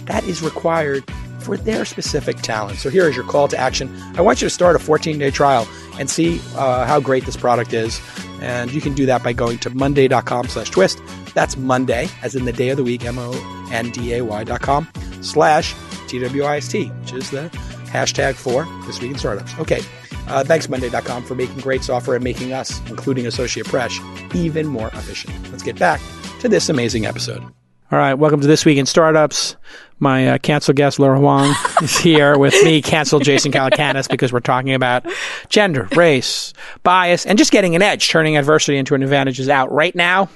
that is required for their specific talent. So here is your call to action. I want you to start a 14-day trial and see uh, how great this product is. And you can do that by going to monday.com slash twist. That's Monday, as in the day of the week, M-O-N-D-A-Y dot com slash T-W-I-S-T, which is the hashtag for This Week in Startups. Okay. Uh, thanks, Monday.com, for making great software and making us, including Associate Presh, even more efficient. Let's get back to this amazing episode. All right, welcome to This Week in Startups. My uh, cancel guest, Laura Huang, is here with me, cancel Jason Calacanis, because we're talking about gender, race, bias, and just getting an edge, turning adversity into an advantage is out right now.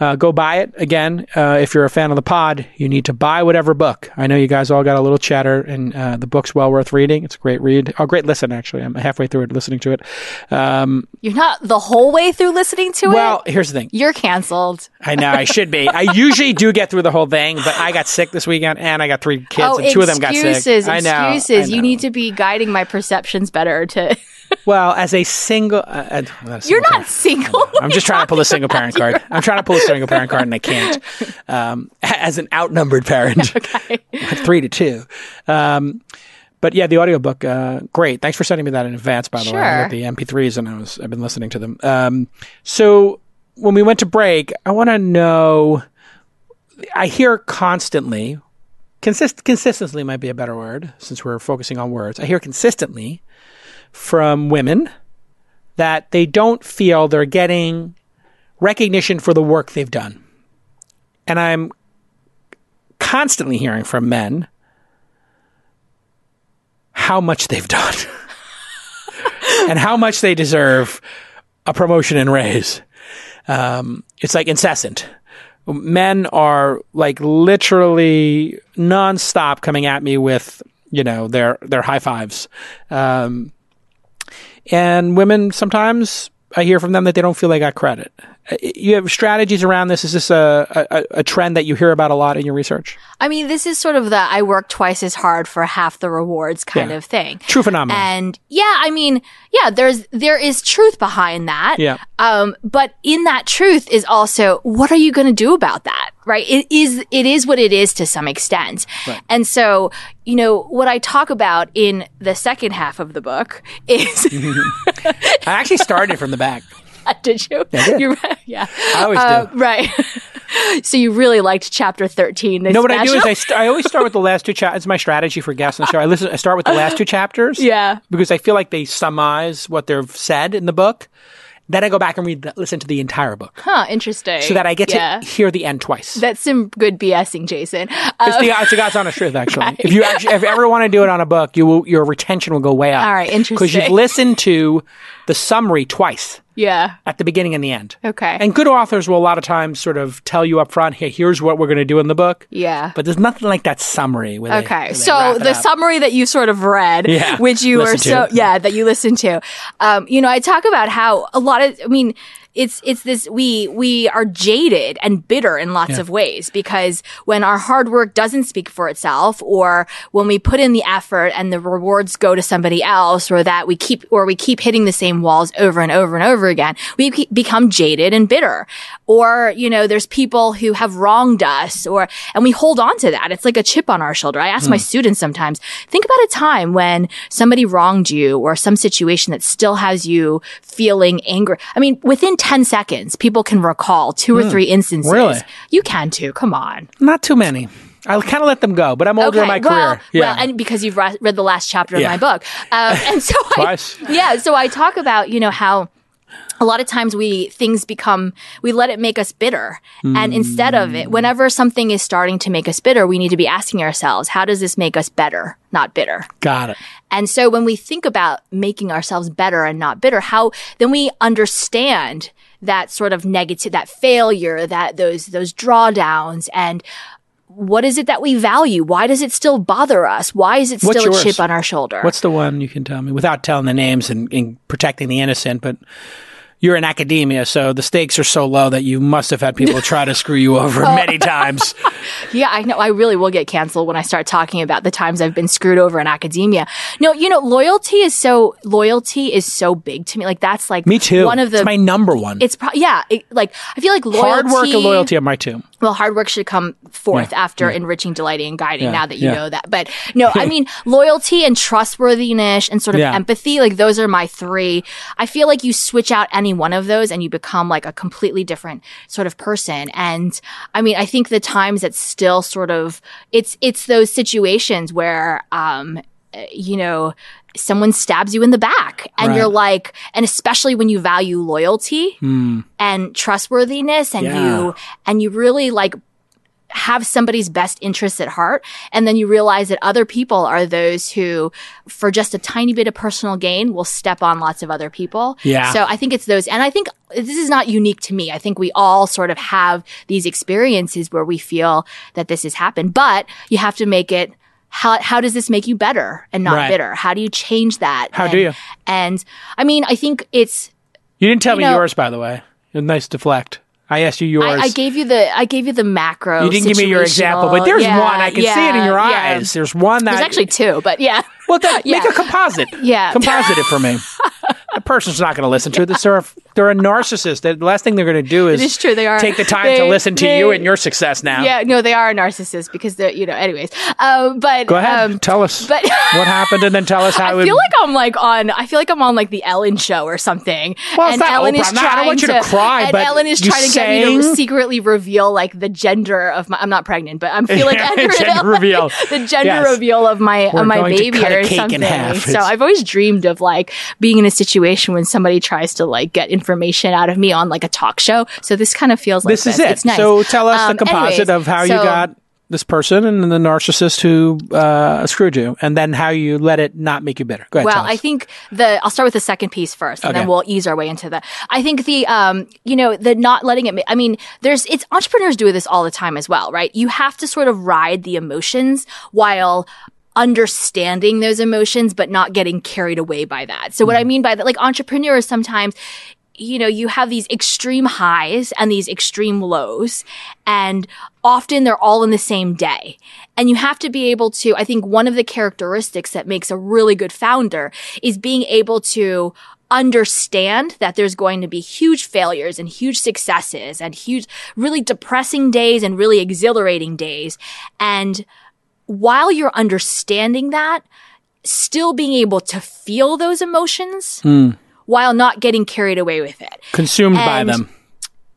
Uh, go buy it. Again, uh, if you're a fan of the pod, you need to buy whatever book. I know you guys all got a little chatter, and uh, the book's well worth reading. It's a great read. Oh, great listen, actually. I'm halfway through it, listening to it. Um, You're not the whole way through listening to well, it. Well, here's the thing. You're canceled. I know I should be. I usually do get through the whole thing, but I got sick this weekend, and I got three kids, oh, and two of them got sick. excuses, I know. excuses. You need to be guiding my perceptions better to. Well, as a single, uh, uh, not a You're not parent. single. I'm just trying to pull a single parent card. I'm trying to pull a single parent card and I can't. Um, as an outnumbered parent, three to two. Um, but yeah, the audiobook, uh, great. Thanks for sending me that in advance, by the way. I got the MP3s and I was, I've been listening to them. Um, so when we went to break, I want to know, I hear constantly, consist, consistently might be a better word since we're focusing on words. I hear consistently from women that they don't feel they're getting recognition for the work they've done. And I'm constantly hearing from men how much they've done and how much they deserve a promotion and raise. Um, it's like incessant. Men are like literally nonstop coming at me with, you know, their their high fives. Um, and women sometimes I hear from them that they don't feel they got credit. Uh, You have strategies around this. Is this a, a, a trend that you hear about a lot in your research? I mean, this is sort of the I work twice as hard for half the rewards kind Yeah. of thing. True phenomenon. And yeah, I mean, yeah, there's there is truth behind that. Yeah. Um, but in that truth is also what are you going to do about that? Right? It is it is what it is to some extent. Right. And so, you know, what I talk about in the second half of the book is I actually started from the back. did you? Did. Yeah. I always Uh, do. right. so you really liked chapter 13. No, what I do is I, st- I always start with the last two chapters. It's my strategy for guests on the show. I listen. I start with the last two chapters. Yeah. Because I feel like they summarize what they've said in the book. Then I go back and read, the, listen to the entire book, Huh, interesting. so that I get Yeah. to hear the end twice. That's some good BSing, Jason. it's, Uh, the, it's the God's honest truth, actually. If you actually, if you ever want to do it on a book, you will, your retention will go way up. All right, interesting. Because you've listened to the summary twice yeah. at the beginning and the end. Okay. And good authors will a lot of times sort of tell you up front, hey, here's what we're going to do in the book. Yeah. But there's nothing like that summary. Where they- Okay, where they so wrap it the up. summary that you sort of read, Yeah, which you were listened so to. yeah that you listened to, um, you know, I talk about how a lot of, I mean, it's it's this we we are jaded and bitter in lots of ways because when our hard work doesn't speak for itself, or when we put in the effort and the rewards go to somebody else, or that we keep or we keep hitting the same walls over and over and over again, we become jaded and bitter. Or you know, there's people who have wronged us, or and we hold on to that. It's like a chip on our shoulder. I ask my hmm. students sometimes, think about a time when somebody wronged you or some situation that still has you feeling angry. I mean, within 10 seconds, people can recall two or three instances. Really? You can too. Come on. Not too many. I kind of let them go, but I'm older in my well, career. Yeah. well, and because you've re- read the last chapter of my book, um, and so I, yeah, so I talk about you know how a lot of times we things become we let it make us bitter, and instead of it, whenever something is starting to make us bitter, we need to be asking ourselves, how does this make us better, not bitter? Got it. And so when we think about making ourselves better and not bitter, how then we understand that sort of negative, that failure, that those, those drawdowns and what is it that we value? Why does it still bother us? Why is it still a chip on our shoulder? What's the one you can tell me without telling the names and, and protecting the innocent? But you're in academia, so the stakes are so low that you must have had people try to screw you over Oh. many times. Yeah, I know. I really will get canceled when I start talking about the times I've been screwed over in academia. No, you know, loyalty is so loyalty is so big to me. Like that's like Me too. One of the it's my number one. it's pro- yeah. It, like I feel like loyalty, Hard work and loyalty are my two. Well, hard work should come forth Yeah, after enriching, delighting, and guiding. Yeah, Now that you yeah. know that, but no, I mean loyalty and trustworthiness and sort of Yeah. empathy. Like those are my three. I feel like you switch out any one of those and you become like a completely different sort of person. And I mean, I think the times that still sort of it's it's those situations where um uh, you know someone stabs you in the back and Right. you're like and especially when you value loyalty hmm. and trustworthiness and Yeah. you and you really like have somebody's best interests at heart and then you realize that other people are those who for just a tiny bit of personal gain will step on lots of other people Yeah. so i think it's those and i think this is not unique to me i think we all sort of have these experiences where we feel that this has happened but you have to make it how, how does this make you better and not Right. bitter how do you change that How and, do you? and i mean i think it's You didn't tell You me know- yours, by the way. Nice deflect. I asked you yours. I, I gave you the I gave you the macro. you didn't give me your example, but there's yeah, one. I can see it in yeah, your yeah. eyes. There's one that There's actually two, but yeah. Well, that, make a composite. Yeah. Composite it for me. the person's not going to listen to. They're a, they're a narcissist. The last thing they're going to do is is true, they are. take the time They- to listen to they- you and your success now. Yeah, no, they are a narcissist because they're, you know, anyways. Um, but Go ahead, Um, tell us but- what happened, and then tell us how I it. feel like I'm like on. I feel like I'm on like the Ellen show or something. Well, and not Ellen Oprah. is not- I don't trying want you to cry, and but Ellen is trying to get me to secretly reveal like the gender of my. I'm not pregnant, but I'm feeling Gender like, reveal. the gender Yes. reveal of my We're of my going to baby or in something. half. So I've always dreamed of like being in a situation when somebody tries to like get information out of me on like a talk show. So this kind of feels like this is it. It's nice. So tell us Um, the composite anyways, of how you got this person and the narcissist who uh, screwed you, and then how you let it not make you bitter. Go ahead. Well, tell us. I think the I'll start with the second piece first, and Okay. then we'll ease our way into the. I think the um, you know, the not letting it. I mean, there's it's entrepreneurs do this all the time as well, right? You have to sort of ride the emotions while understanding those emotions, but not getting carried away by that. So what I mean by that, like entrepreneurs sometimes. You know, you have these extreme highs and these extreme lows, and often they're all in the same day. And you have to be able to, I think one of the characteristics that makes a really good founder is being able to understand that there's going to be huge failures and huge successes and huge, really depressing days and really exhilarating days. And while you're understanding that, still being able to feel those emotions hmm. While not getting carried away with it consumed by them.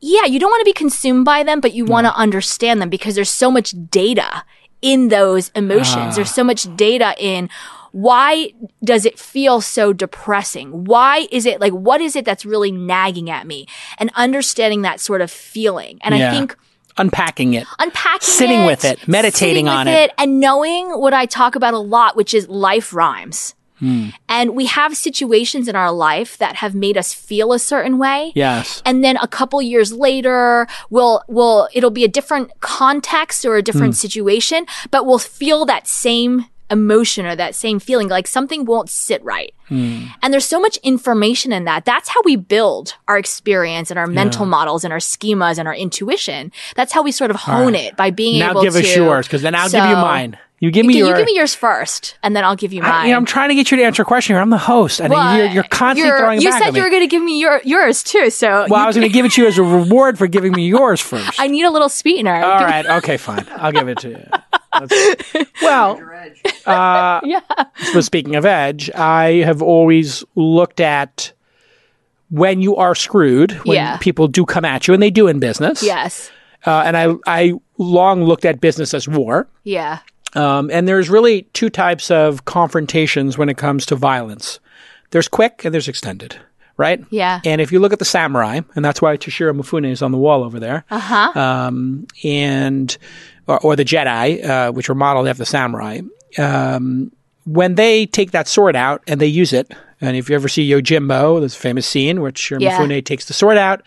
yeah, you don't want to be consumed by them, but you want to understand them because there's so much data in those emotions. Ah. There's so much data in why does it feel so depressing? Why is it like, what is it that's really nagging at me? And understanding that sort of feeling. And Yeah. I think Unpacking it. unpacking Sitting it, with it, meditating sitting on with it. and knowing what I talk about a lot, which is life rhymes. Hmm. And we have situations in our life that have made us feel a certain way. Yes. And then a couple years later, we'll, we'll, it'll be a different context or a different situation, but we'll feel that same emotion or that same feeling, like something won't sit right. Hmm. And there's so much information in that. That's how we build our experience and our mental models and our schemas and our intuition. That's how we sort of hone it by being Now able to. Now give us yours, because then I'll give you mine. You give me Okay, your. you give me yours first, and then I'll give you mine. I, you know, I'm trying to get you to answer a question here. I'm the host, and Well, you're, you're constantly you're- throwing You back said at you me. were going to give me your, yours too, so well, I was going to give it to you as a reward for giving me yours first. I need a little sweetener. All Give- right. Okay. Fine. I'll give it to you. That's- well, uh, Yeah. but speaking of edge, I have always looked at when you are screwed, when Yeah. people do come at you, and they do in business. Yes. Uh, and I, I long looked at business as war. Yeah. Um, and there's really two types of confrontations when it comes to violence. There's quick and there's extended, right? Yeah. And if you look at the samurai, and that's why Toshiro Mifune is on the wall over there, Uh huh. um, and or, or the Jedi, uh, which were modeled after the samurai, um, when they take that sword out and they use it, and if you ever see Yojimbo, there's a famous scene where Toshiro Yeah. Mifune takes the sword out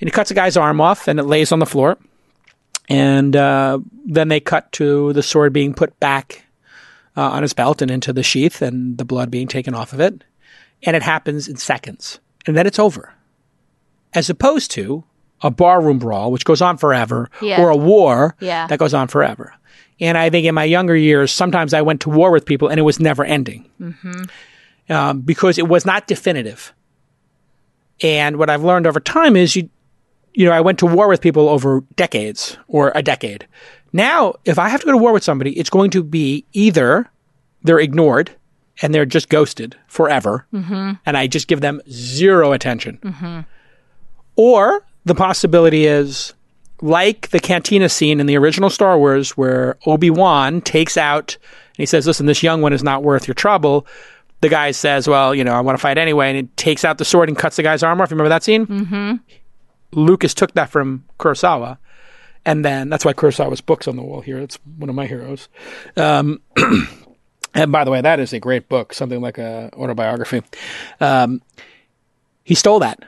and he cuts a guy's arm off and it lays on the floor. And uh, then they cut to the sword being put back uh, on his belt and into the sheath and the blood being taken off of it. And it happens in seconds. And then it's over. As opposed to a barroom brawl, which goes on forever, Yeah. or a war Yeah. that goes on forever. And I think in my younger years, sometimes I went to war with people and it was never ending um, because it was not definitive. And what I've learned over time is you, you know, I went to war with people over decades or a decade. Now, if I have to go to war with somebody, it's going to be either they're ignored and they're just ghosted forever, and I just give them zero attention, or the possibility is like the cantina scene in the original Star Wars where Obi-Wan takes out and he says, "Listen, this young one is not worth your trouble." The guy says, "Well, you know, I want to fight anyway," and he takes out the sword and cuts the guy's arm off. You remember that scene? Mm-hmm. Lucas took that from Kurosawa, and then that's why Kurosawa's books on the wall here. It's one of my heroes. Um, and by the way, that is a great book, something like a autobiography. Um, he stole that.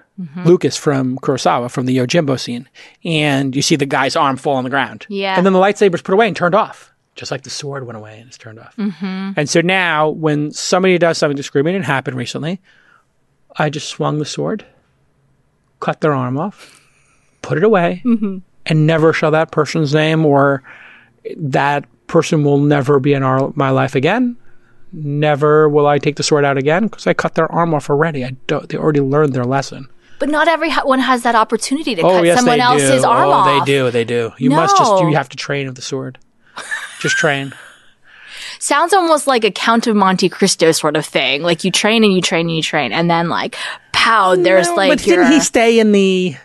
Lucas from Kurosawa from the Yojimbo scene, and you see the guy's arm fall on the ground. Yeah. and then the lightsaber's put away and turned off, just like the sword went away and it's turned off. Mm-hmm. And so now, when somebody does something discriminating, it happened recently. I just swung the sword, cut their arm off, put it away, mm-hmm. and never shall that person's name or that person will never be in our my life again. never will I take the sword out again because I cut their arm off already. I don't, they already learned their lesson. But not everyone has that opportunity to Oh cut yes, someone else's do. arm oh, off. they do. They do. You must just you have to train with the sword. Just train. Sounds almost like a Count of Monte Cristo sort of thing. Like you train and you train and you train, and then like, pow, there's No, like but your. didn't he stay in the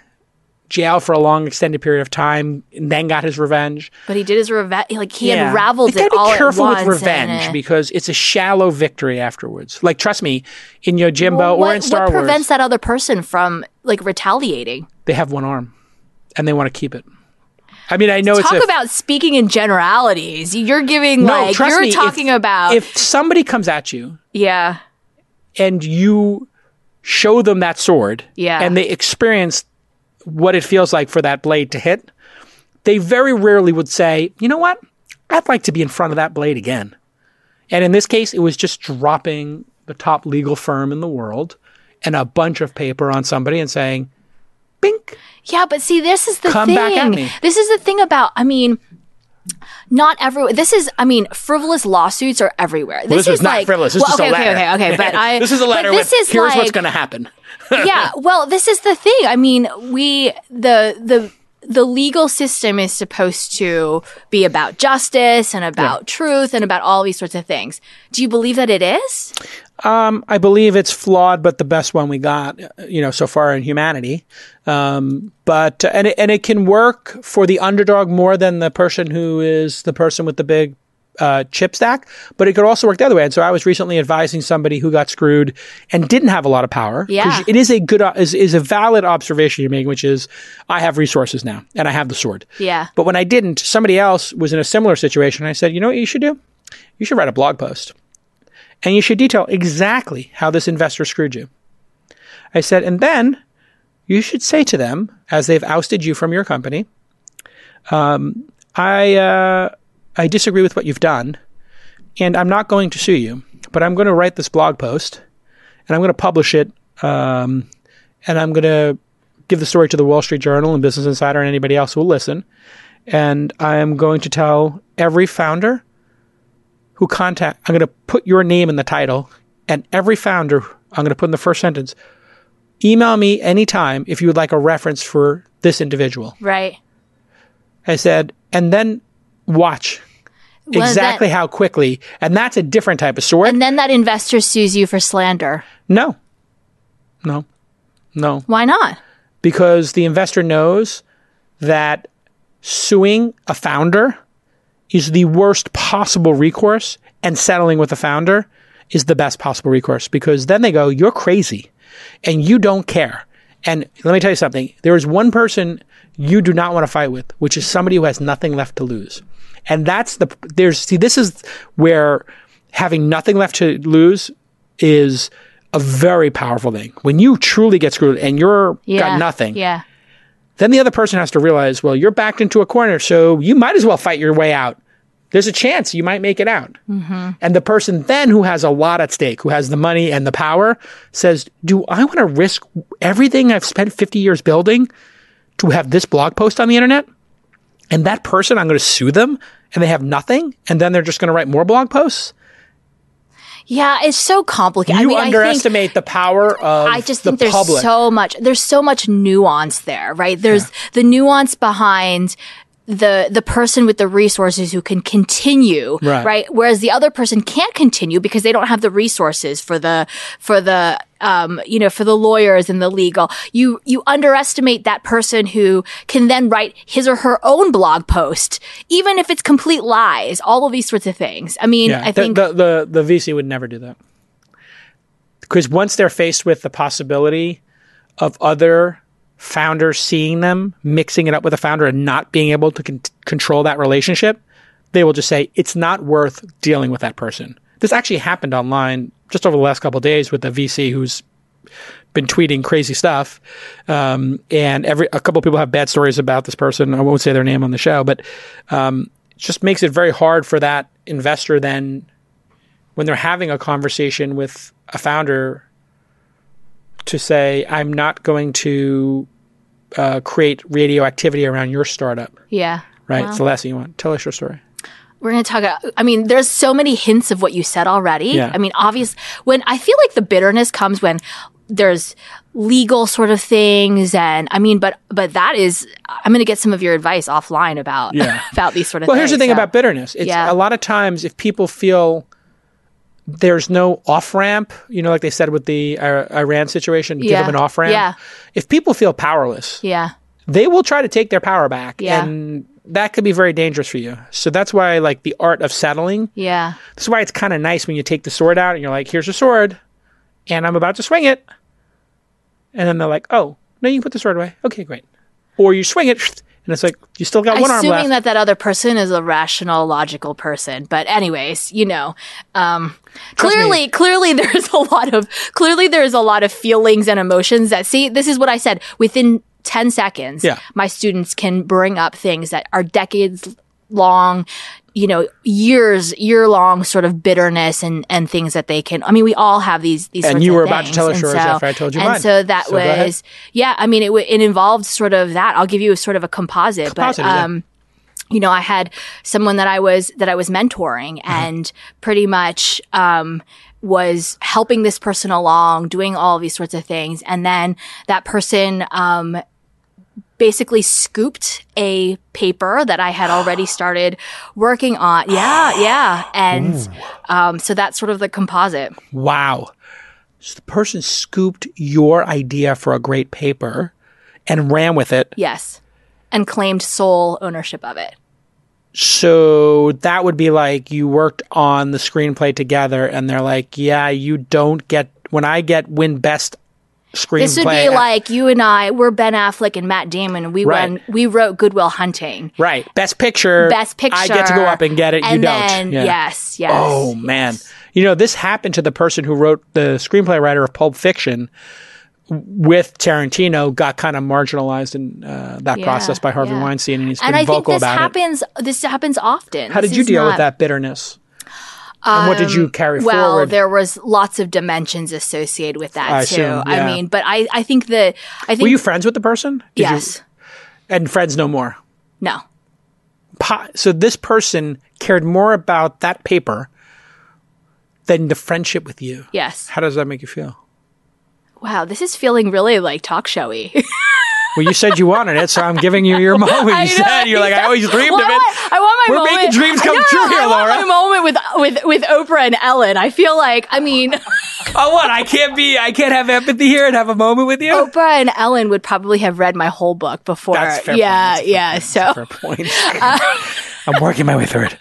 jail for a long extended period of time and then got his revenge? but he did his revenge. Like he Yeah. unraveled You it all be careful with revenge because it's a shallow victory afterwards. Like trust me, in Yojimbo well, or in Star what prevents Wars, that other person from like retaliating? they have one arm and they want to keep it. I mean, I know Talk it's a, about speaking in generalities. You're giving no, like you're me, if- talking about if somebody comes at you yeah. and you show them that sword Yeah. and they experience what it feels like for that blade to hit, they very rarely would say, you know what? I'd like to be in front of that blade again. And in this case, it was just dropping the top legal firm in the world and a bunch of paper on somebody and saying, bink. Yeah, but see, this is the Come thing. back at me. This is the thing about. I mean, not every. This is. I mean, frivolous lawsuits are everywhere. This, This is is not like, frivolous. This well, is okay, a letter. okay, okay, okay. But I. this is a letter This with, is here's like, what's going to happen. yeah. Well, this is the thing. I mean, we the the the legal system is supposed to be about justice and about truth and about all these sorts of things. Do you believe that it is? Um, I believe it's flawed, but the best one we got, you know, so far in humanity. Um, but and it, and it can work for the underdog more than the person who is the person with the big uh, chip stack. But it could also work the other way. And so I was recently advising somebody who got screwed and didn't have a lot of power. Yeah. it is a good uh, is is a valid observation you're making, which is I have resources now and I have the sword. Yeah. But when I didn't, somebody else was in a similar situation. I said, you know what you should do? You should write a blog post. And you should detail exactly how this investor screwed you. I said, and then you should say to them, as they've ousted you from your company, um, I, uh, I disagree with what you've done, and I'm not going to sue you, but I'm going to write this blog post, and I'm going to publish it, um, and I'm going to give the story to the Wall Street Journal and Business Insider and anybody else who will listen. And I am going to tell every founder who contact, I'm going to put your name in the title, and every founder, I'm going to put in the first sentence, email me anytime if you would like a reference for this individual. Right. I said, and then watch Well, exactly that- how quickly, and that's a different type of sword. And then that investor sues you for slander. no, no, no. Why not? because the investor knows that suing a founder is the worst possible recourse and settling with the founder is the best possible recourse because then they go you're crazy and you don't care and let me tell you something there is one person you do not want to fight with which is somebody who has nothing left to lose and that's the there's see this is where having nothing left to lose is a very powerful thing when you truly get screwed and you're Yeah. got nothing Yeah. then the other person has to realize, well, you're backed into a corner, so you might as well fight your way out. There's a chance you might make it out. Mm-hmm. And the person then who has a lot at stake, who has the money and the power, says, Do I want to risk everything I've spent 50 years building to have this blog post on the internet? And that person, I'm going to sue them and they have nothing. And then they're just going to write more blog posts. Yeah, it's so complicated. You I mean, I think, underestimate the power of I just the think there's public. so much there's so much nuance there, right? There's the nuance behind the the person with the resources who can continue, Right. Whereas the other person can't continue because they don't have the resources for the for the um, you know, for the lawyers and the legal. You you underestimate that person who can then write his or her own blog post, even if it's complete lies. All of these sorts of things. I mean, Yeah, I think the, the, the VC would never do that. Because once they're faced with the possibility of other founders seeing them, mixing it up with a founder and not being able to con- control that relationship, they will just say, it's not worth dealing with that person. This actually happened online just over the last couple days with a VC who's been tweeting crazy stuff. Um, and every a couple people have bad stories about this person. I won't say their name on the show, but um, it just makes it very hard for that investor then when they're having a conversation with a founder to say, I'm not going to uh, create radioactivity around your startup. yeah. Right? It's the last thing you want. Tell us your story. we're going to talk about, I mean, there's so many hints of what you said already. Yeah. I mean, obvious when I feel like the bitterness comes when there's legal sort of things and I mean, but, but that is, I'm going to get some of your advice offline about, Yeah. about these sort of Well, things. Well here's the thing so- about bitterness. It's Yeah. a lot of times if people feel there's no off ramp, you know, like they said with the uh, Iran situation, give them an off ramp. Yeah. If people feel powerless, Yeah. they will try to take their power back, Yeah. and that could be very dangerous for you. So that's why, like, the art of settling. Yeah. That's why it's kind of nice when you take the sword out and you're like, "Here's your sword," and I'm about to swing it, and then they're like, "Oh, no, you can put the sword away." Okay, great. Or you swing it, and it's like you still got one arm Assuming that that other person is a rational, logical person. But anyways, you know, um, Trust me. clearly, clearly there's a lot of, clearly there's a lot of feelings and emotions that, see, this is what I said. Within 10 seconds, Yeah. my students can bring up things that are decades long, you know, years, year long sort of bitterness and, and things that they can, I mean, we all have these, these And you of were about to tell us yours so- after I told you And mine. so that So was, yeah, I mean, it, it involved sort of that. I'll give you a sort of a composite, Composite, but, yeah. um, you know, I had someone that I was that I was mentoring Uh-huh. and pretty much um, was helping this person along, doing all these sorts of things, and then that person um, basically scooped a paper that I had already started working on. Yeah, yeah, and um, so that's sort of the composite. Wow. So the person scooped your idea for a great paper and ran with it. Yes, and claimed sole ownership of it. So that would be like you worked on the screenplay together and they're like, yeah, you don't get, when I get win best screenplay. This would be like you and I. We're Ben Affleck and Matt Damon. and We Right. won. We wrote Good Will Hunting. right. Best picture. Best picture. I get to go up and get it. And you don't. Yeah. yes, yes. Oh man. You know, this happened to the person who wrote the screenplay writer of Pulp Fiction with Tarantino got kind of marginalized in uh, that Yeah, process by Harvey yeah. Weinstein and he's been And I think vocal this about it. happens. This happens often. How This did you deal with that bitterness? And what did you carry Um, Well, forward? there was lots of dimensions associated with that I too. assume, I mean, but I, I think that I think Were you friends with the person? Did you- yes, and friends no more. no, Po- so this person cared more about that paper than the friendship with you. yes. How does that make you feel? Wow, this is feeling really like talk showy. Well, you said you wanted it, so I'm giving you your moment. You said you're like, I always dreamed Well, of it. want, I want my We're moment. making dreams come I know, true here, I want Laura. my moment with with with Oprah and Ellen. I feel like, I mean, Oh, what? I can't be. I can't have empathy here and have a moment with you. Oprah and Ellen would probably have read my whole book before. That's fair yeah, point. yeah. So Fair point. I'm working my way through it.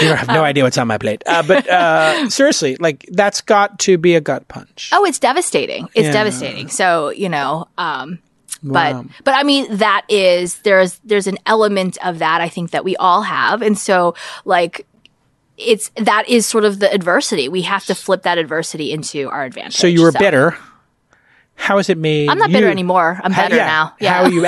You have no idea what's on my plate. Uh, but uh, seriously, like that's got to be a gut punch. Oh, it's devastating. It's Yeah. devastating. So, you know, um, Wow. but I mean that is there's there's an element of that I think that we all have. And so like it's that is sort of the adversity. We have to flip that adversity into our advantage. So you were bitter. How has it made? I'm not bitter anymore. I'm How- better yeah. now. Yeah. How you?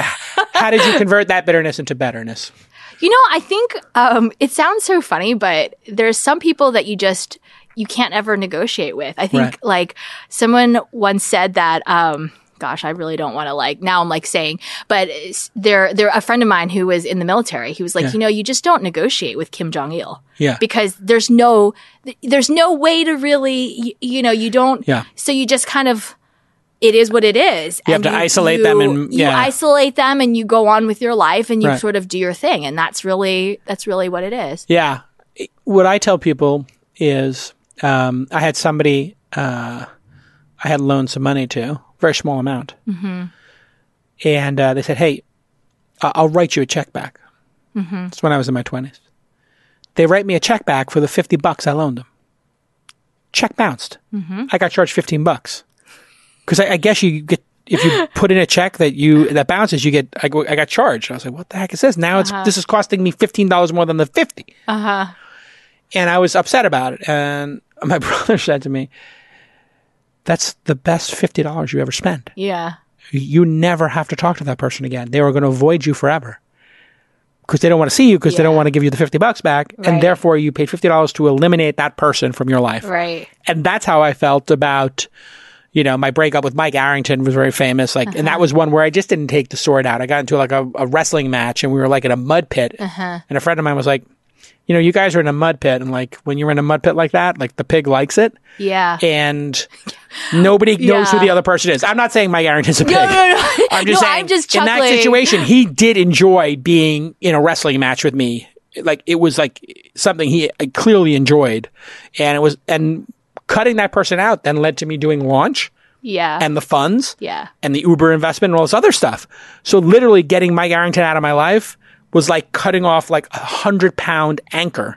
How did you convert that bitterness into betterness? You know, I think um, it sounds so funny, but there's some people that you just you can't ever negotiate with. I think Right. like someone once said that. Um, gosh, I really don't want to like now. I'm like saying, but there, there a friend of mine who was in the military. He was like, Yeah. you know, you just don't negotiate with Kim Jong Il. Yeah. Because there's no, there's no way to really, you, you know, you don't. Yeah. So you just kind of it is what it is. You have to isolate them and- you isolate them and you go on with your life and you Right. sort of do your thing. And that's really that's really what it is. Yeah. What I tell people is um, I had somebody uh, I had loaned some money to, very small amount. Mm-hmm. And uh, they said, hey, I'll write you a check back. Mm-hmm. That's when I was in my 20s. They write me a check back for the 50 bucks I loaned them. Check bounced. Mm-hmm. I got charged 15 bucks. Because I, I guess you get, if you put in a check that you that bounces, you get. I, go- I got charged. I was like, "What the heck is this?" Now it's this is costing me fifteen dollars more than the fifty Uh huh. and I was upset about it. And my brother said to me, "That's the best fifty dollars you ever spent. Yeah. You never have to talk to that person again. They are going to avoid you forever because they don't want to see you because they don't want to give you the fifty bucks back, Right. and therefore you paid fifty dollars to eliminate that person from your life. Right. And that's how I felt about." You know, my breakup with Mike Arrington was very famous. Like, and Uh-huh. that was one where I just didn't take the sword out. I got into like a, a wrestling match, and we were like in a mud pit. Uh-huh. And a friend of mine was like, you know, you guys are in a mud pit, and like when you're in a mud pit like that, like the pig likes it, Yeah. and nobody knows who the other person is. I'm not saying Mike Arrington's a pig. no, no, no. I'm just no, saying I'm just in that situation, he did enjoy being in a wrestling match with me. Like it was like something he clearly enjoyed, and it was and cutting that person out then led to me doing launch Yeah. and the funds yeah. and the Uber investment and all this other stuff. So literally getting Mike Arrington out of my life was like cutting off like a hundred pound anchor.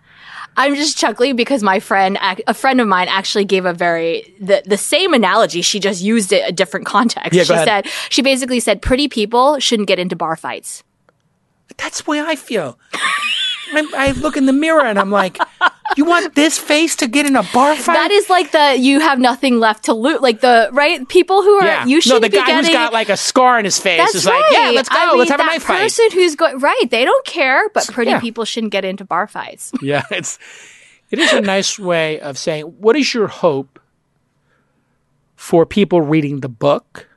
I'm just chuckling because my friend, a friend of mine, actually gave a very the the same analogy. She just used it a different context. Yeah, she ahead. said she basically said pretty people shouldn't get into bar fights. That's the way I feel. I, I look in the mirror and I'm like, you want this face to get in a bar fight? That is like the you have nothing left to lose. Like the right people who are yeah. you no, shouldn't the guy getting. who's got like a scar on his face that's is right. like, yeah, let's go. I mean, let's have a that knife fight. person who's going right, they don't care. But pretty yeah. people shouldn't get into bar fights. Yeah, it's it is a nice way of saying what is your hope for people reading the book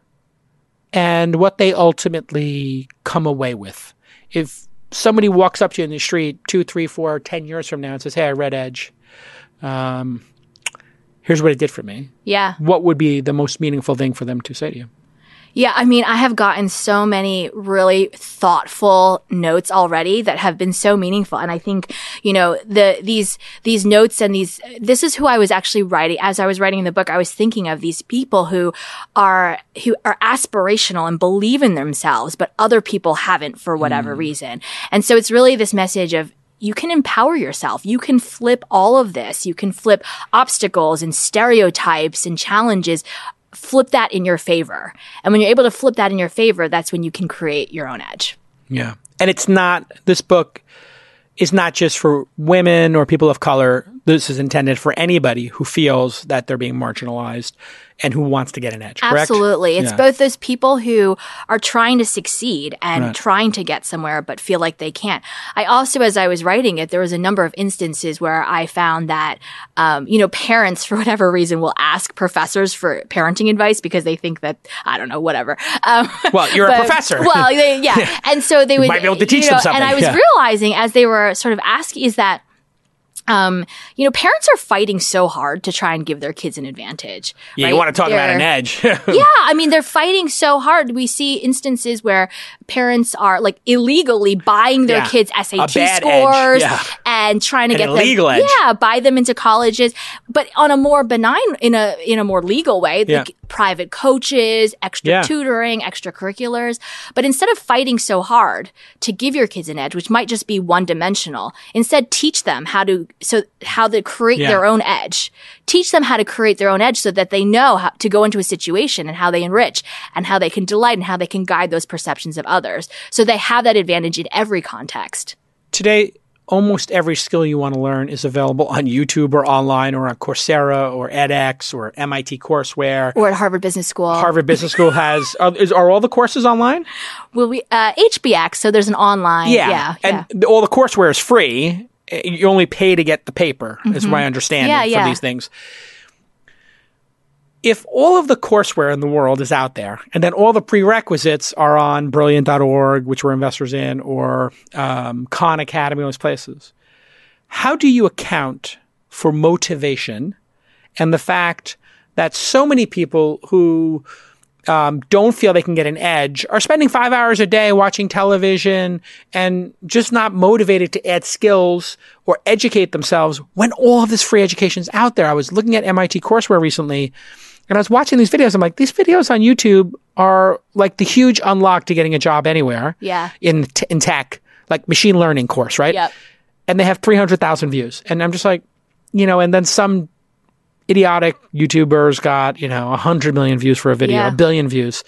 and what they ultimately come away with. If somebody walks up to you in the street two, three, four, ten years from now and says, "Hey, I read Edge. Um, here's what it did for me." Yeah. What would be the most meaningful thing for them to say to you? Yeah, I mean, I have gotten so many really thoughtful notes already that have been so meaningful. And I think, you know, the, these, these notes and these, this is who I was actually writing. As I was writing the book, I was thinking of these people who are, who are aspirational and believe in themselves, but other people haven't for whatever mm. reason. And so it's really this message of, you can empower yourself. You can flip all of this. You can flip obstacles and stereotypes and challenges flip that in your favor. And when you're able to flip that in your favor, that's when you can create your own edge. Yeah. And it's not, this book is not just for women or people of color. This is intended for anybody who feels that they're being marginalized and who wants to get an edge, correct? Absolutely. It's Yeah. both those people who are trying to succeed and trying to get somewhere but feel like they can't. I also, as I was writing it, there was a number of instances where I found that, um, you know, parents, for whatever reason, will ask professors for parenting advice because they think that, I don't know, whatever. Um, Well, you're a professor. Well, they, yeah. And so they would might be able to teach you them something, And I was yeah. realizing as they were sort of asking, is that um, you know, parents are fighting so hard to try and give their kids an advantage. yeah, right? you want to talk about They're- an edge. yeah, I mean, they're fighting so hard. We see instances where parents are like illegally buying their Yeah. kids SAT scores yeah. and trying to An get illegal them, edge. yeah, buy them into colleges, but on a more benign, in a in a more legal way, Yeah. like private coaches, extra Yeah. tutoring, extracurriculars. But instead of fighting so hard to give your kids an edge, which might just be one dimensional, instead teach them how to so how to create Yeah. their own edge. Teach them how to create their own edge so that they know how to go into a situation and how they enrich and how they can delight and how they can guide those perceptions of others. So they have that advantage in every context. Today, almost every skill you want to learn is available on YouTube or online or on Coursera or edX or MIT courseware. Or at Harvard Business School. Harvard Business School has are, is, are all the courses online? Well, we uh HBX, so there's an online yeah. yeah, and the- all the courseware is free. You only pay to get the paper, is my understanding Yeah, for yeah. these things. If all of the courseware in the world is out there, and then all the prerequisites are on Brilliant.org, which we're investors in, or um, Khan Academy, those places, how do you account for motivation and the fact that so many people who um, don't feel they can get an edge are spending five hours a day watching television and just not motivated to add skills or educate themselves when all of this free education is out there. I was looking at MIT courseware recently and I was watching these videos. I'm like, these videos on YouTube are like the huge unlock to getting a job anywhere Yeah. in, t- in tech, like machine learning course, right? Yep. and they have 300,000 views. And I'm just like, you know, and then some idiotic YouTubers got, you know, 100 million views for a video, Yeah. a billion views.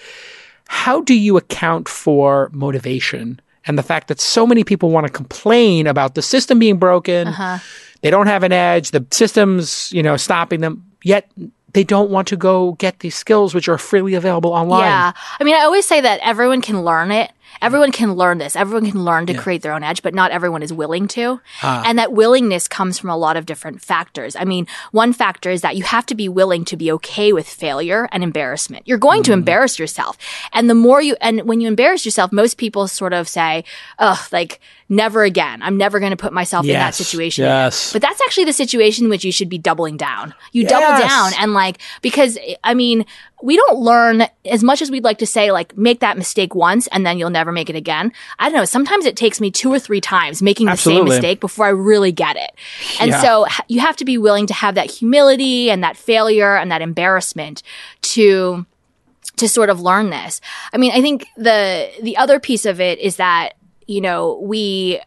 How do you account for motivation and the fact that so many people want to complain about the system being broken? Uh-huh. They don't have an edge, the system's, you know, stopping them, yet they don't want to go get these skills which are freely available online. Yeah. I mean, I always say that everyone can learn it. Everyone can learn this. Everyone can learn to create their own edge, but not everyone is willing to. Ah. And that willingness comes from a lot of different factors. I mean, one factor is that you have to be willing to be okay with failure and embarrassment. You're going to mm. embarrass yourself. And the more you, and when you embarrass yourself, most people sort of say, oh, like, never again. I'm never going to put myself in that situation. yes. But that's actually the situation in which you should be doubling down. You double down and like, because I mean, we don't learn as much as we'd like to say, like, make that mistake once and then you'll never make it again. I don't know. Sometimes it takes me two or three times making the same mistake before I really get it. And Yeah. so you have to be willing to have that humility and that failure and that embarrassment to, to sort of learn this. I mean, I think the, the other piece of it is that, you know, we,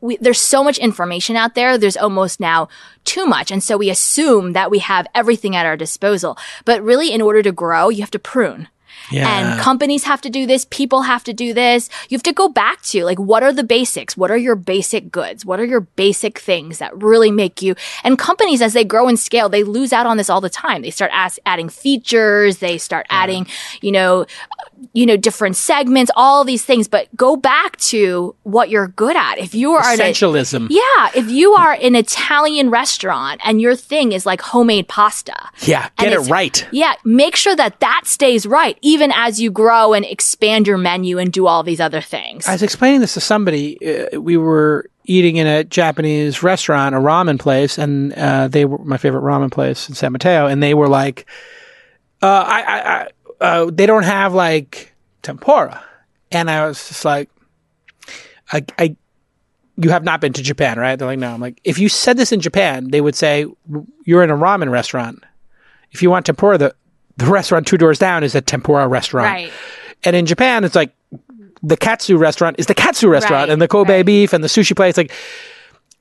we, there's so much information out there. There's almost now too much. And so we assume that we have everything at our disposal. But really, in order to grow, you have to prune. Yeah. And companies have to do this. People have to do this. You have to go back to like, what are the basics? What are your basic goods? What are your basic things that really make you? And companies, as they grow and scale, they lose out on this all the time. They start ask, adding features. They start adding, you know, you know, different segments, all these things, but go back to what you're good at. If you are an, Essentialism. yeah, if you are an Italian restaurant and your thing is like homemade pasta. Yeah, get it right. Yeah, make sure that that stays right, even as you grow and expand your menu and do all these other things. I was explaining this to somebody. Uh, we were eating in a Japanese restaurant, a ramen place, and uh, they were my favorite ramen place in San Mateo, and they were like, uh, I, I uh, they don't have like tempura, and I was just like, I, I, you have not been to Japan, right? They're like, no. I'm like, if you said this in Japan, they would say you're in a ramen restaurant. If you want tempura, the the restaurant two doors down is a tempura restaurant. right. And in Japan, it's like the katsu restaurant is the katsu restaurant, Right, and the Kobe right. beef and the sushi place. Like,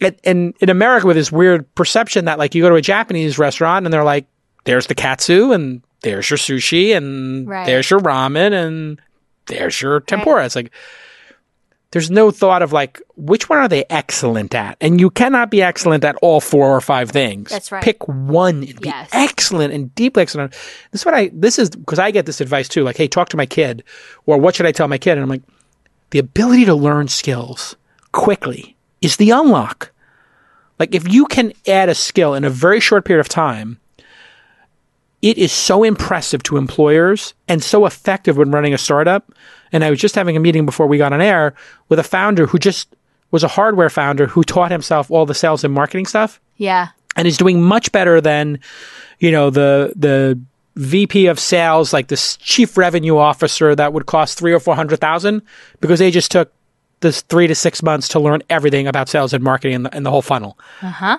and, and in America, with this weird perception that like you go to a Japanese restaurant and they're like, there's the katsu and there's your sushi and Right. there's your ramen and there's your tempura. It's like there's no thought of like which one are they excellent at, and you cannot be excellent at all four or five things. That's right. Pick one and be Yes. excellent and deeply excellent. This is what I. This is because I get this advice too. Like, hey, talk to my kid, or what should I tell my kid? And I'm like, the ability to learn skills quickly is the unlock. Like, if you can add a skill in a very short period of time, it is so impressive to employers and so effective when running a startup. And I was just having a meeting before we got on air with a founder who just was a hardware founder who taught himself all the sales and marketing stuff Yeah. and is doing much better than, you know, the the VP of sales, like this chief revenue officer that would cost three or four hundred thousand because they just took this three to six months to learn everything about sales and marketing and the, and the whole funnel. Uh huh.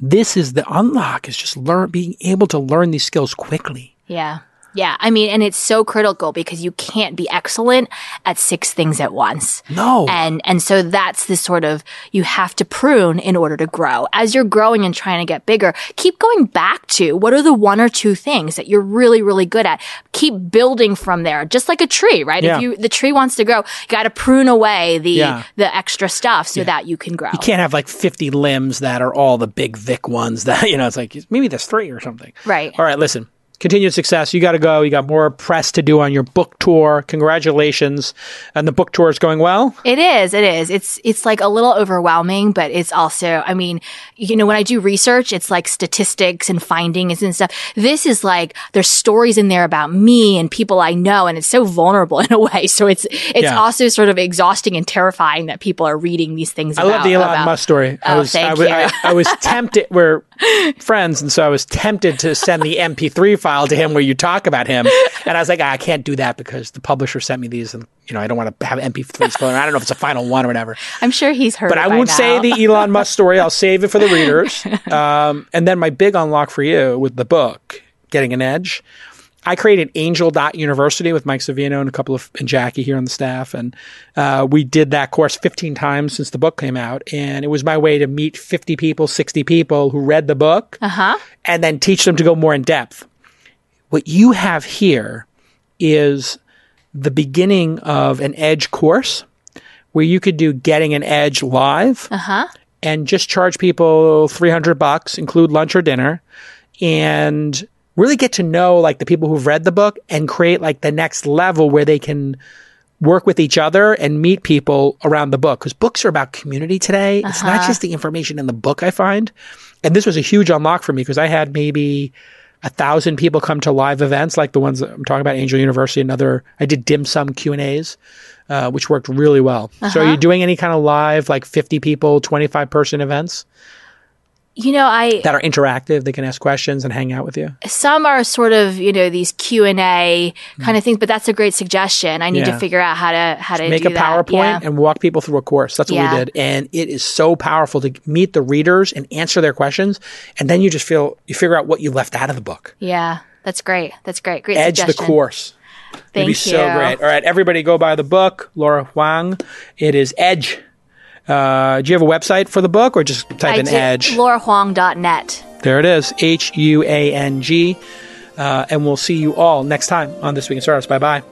This is the unlock is just learn being able to learn these skills quickly. Yeah. Yeah. I mean, and it's so critical because you can't be excellent at six things at once. No. And and so that's the sort of you have to prune in order to grow. As you're growing and trying to get bigger, keep going back to what are the one or two things that you're really really good at. Keep building from there, just like a tree, right? Yeah. If you the tree wants to grow, you got to prune away the Yeah. the extra stuff so that you can grow. you can't have like 50 limbs that are all the big Vic ones that, you know, it's like maybe there's three or something. Right. All right, listen. Continued success. You got to go. You got more press to do on your book tour. Congratulations. And the book tour is going well. It is. It is. It's it's like a little overwhelming, but it's also. I mean, you know, when I do research, it's like statistics and findings and stuff. This is like there's stories in there about me and people I know, and it's so vulnerable in a way. So it's it's Yeah. also sort of exhausting and terrifying that people are reading these things. I about, love the Elon about- Musk story. I Oh, was, I, thank was you. I, I was tempted. We're friends, and so I was tempted to send the MP3 file to him where you talk about him, and I was like, "Ah, I can't do that because the publisher sent me these, and you know, I don't want to have MP3s floating. around. I don't know if it's a final one or whatever. I'm sure he's heard. But I won't now. say the Elon Musk story. I'll save it for the readers. Um, and then my big unlock for you with the book, Getting an Edge. I created Angel.University with Mike Savino and a couple of and Jackie here on the staff, and uh, we did that course 15 times since the book came out, and it was my way to meet 50 people, 60 people who read the book, Uh-huh. and then teach them to go more in depth. What you have here is the beginning of an Edge course where you could do Getting an Edge live Uh-huh. and just charge people 300 bucks, include lunch or dinner, and really get to know like the people who've read the book and create like the next level where they can work with each other and meet people around the book because books are about community today. It's not just the information in the book I find. And this was a huge unlock for me because I had maybe a thousand people come to live events like the ones that I'm talking about, Angel University, another, I did dim sum Q and A's, uh, which worked really well. So are you doing any kind of live, like 50 people, 25 person events You know, I that are interactive? They can ask questions and hang out with you. some are sort of you know these Q and A kind of things, but that's a great suggestion. I need Hmm. Yeah. to figure out how to how to make a. PowerPoint Yeah. and walk people through a course. That's what Yeah. we did. And it is so powerful to meet the readers and answer their questions. And then you just feel, you figure out what you left out of the book. yeah, that's great. That's great. Great Edge the course. Thank It'd be you. so great. All right, everybody go buy the book, Laura Huang. It is Edge. Uh, do you have a website for the book or just type I in did Edge? LauraHuang.net. There it is. H U A N G. Uh, and we'll see you all next time on This Week in Startups. Bye bye.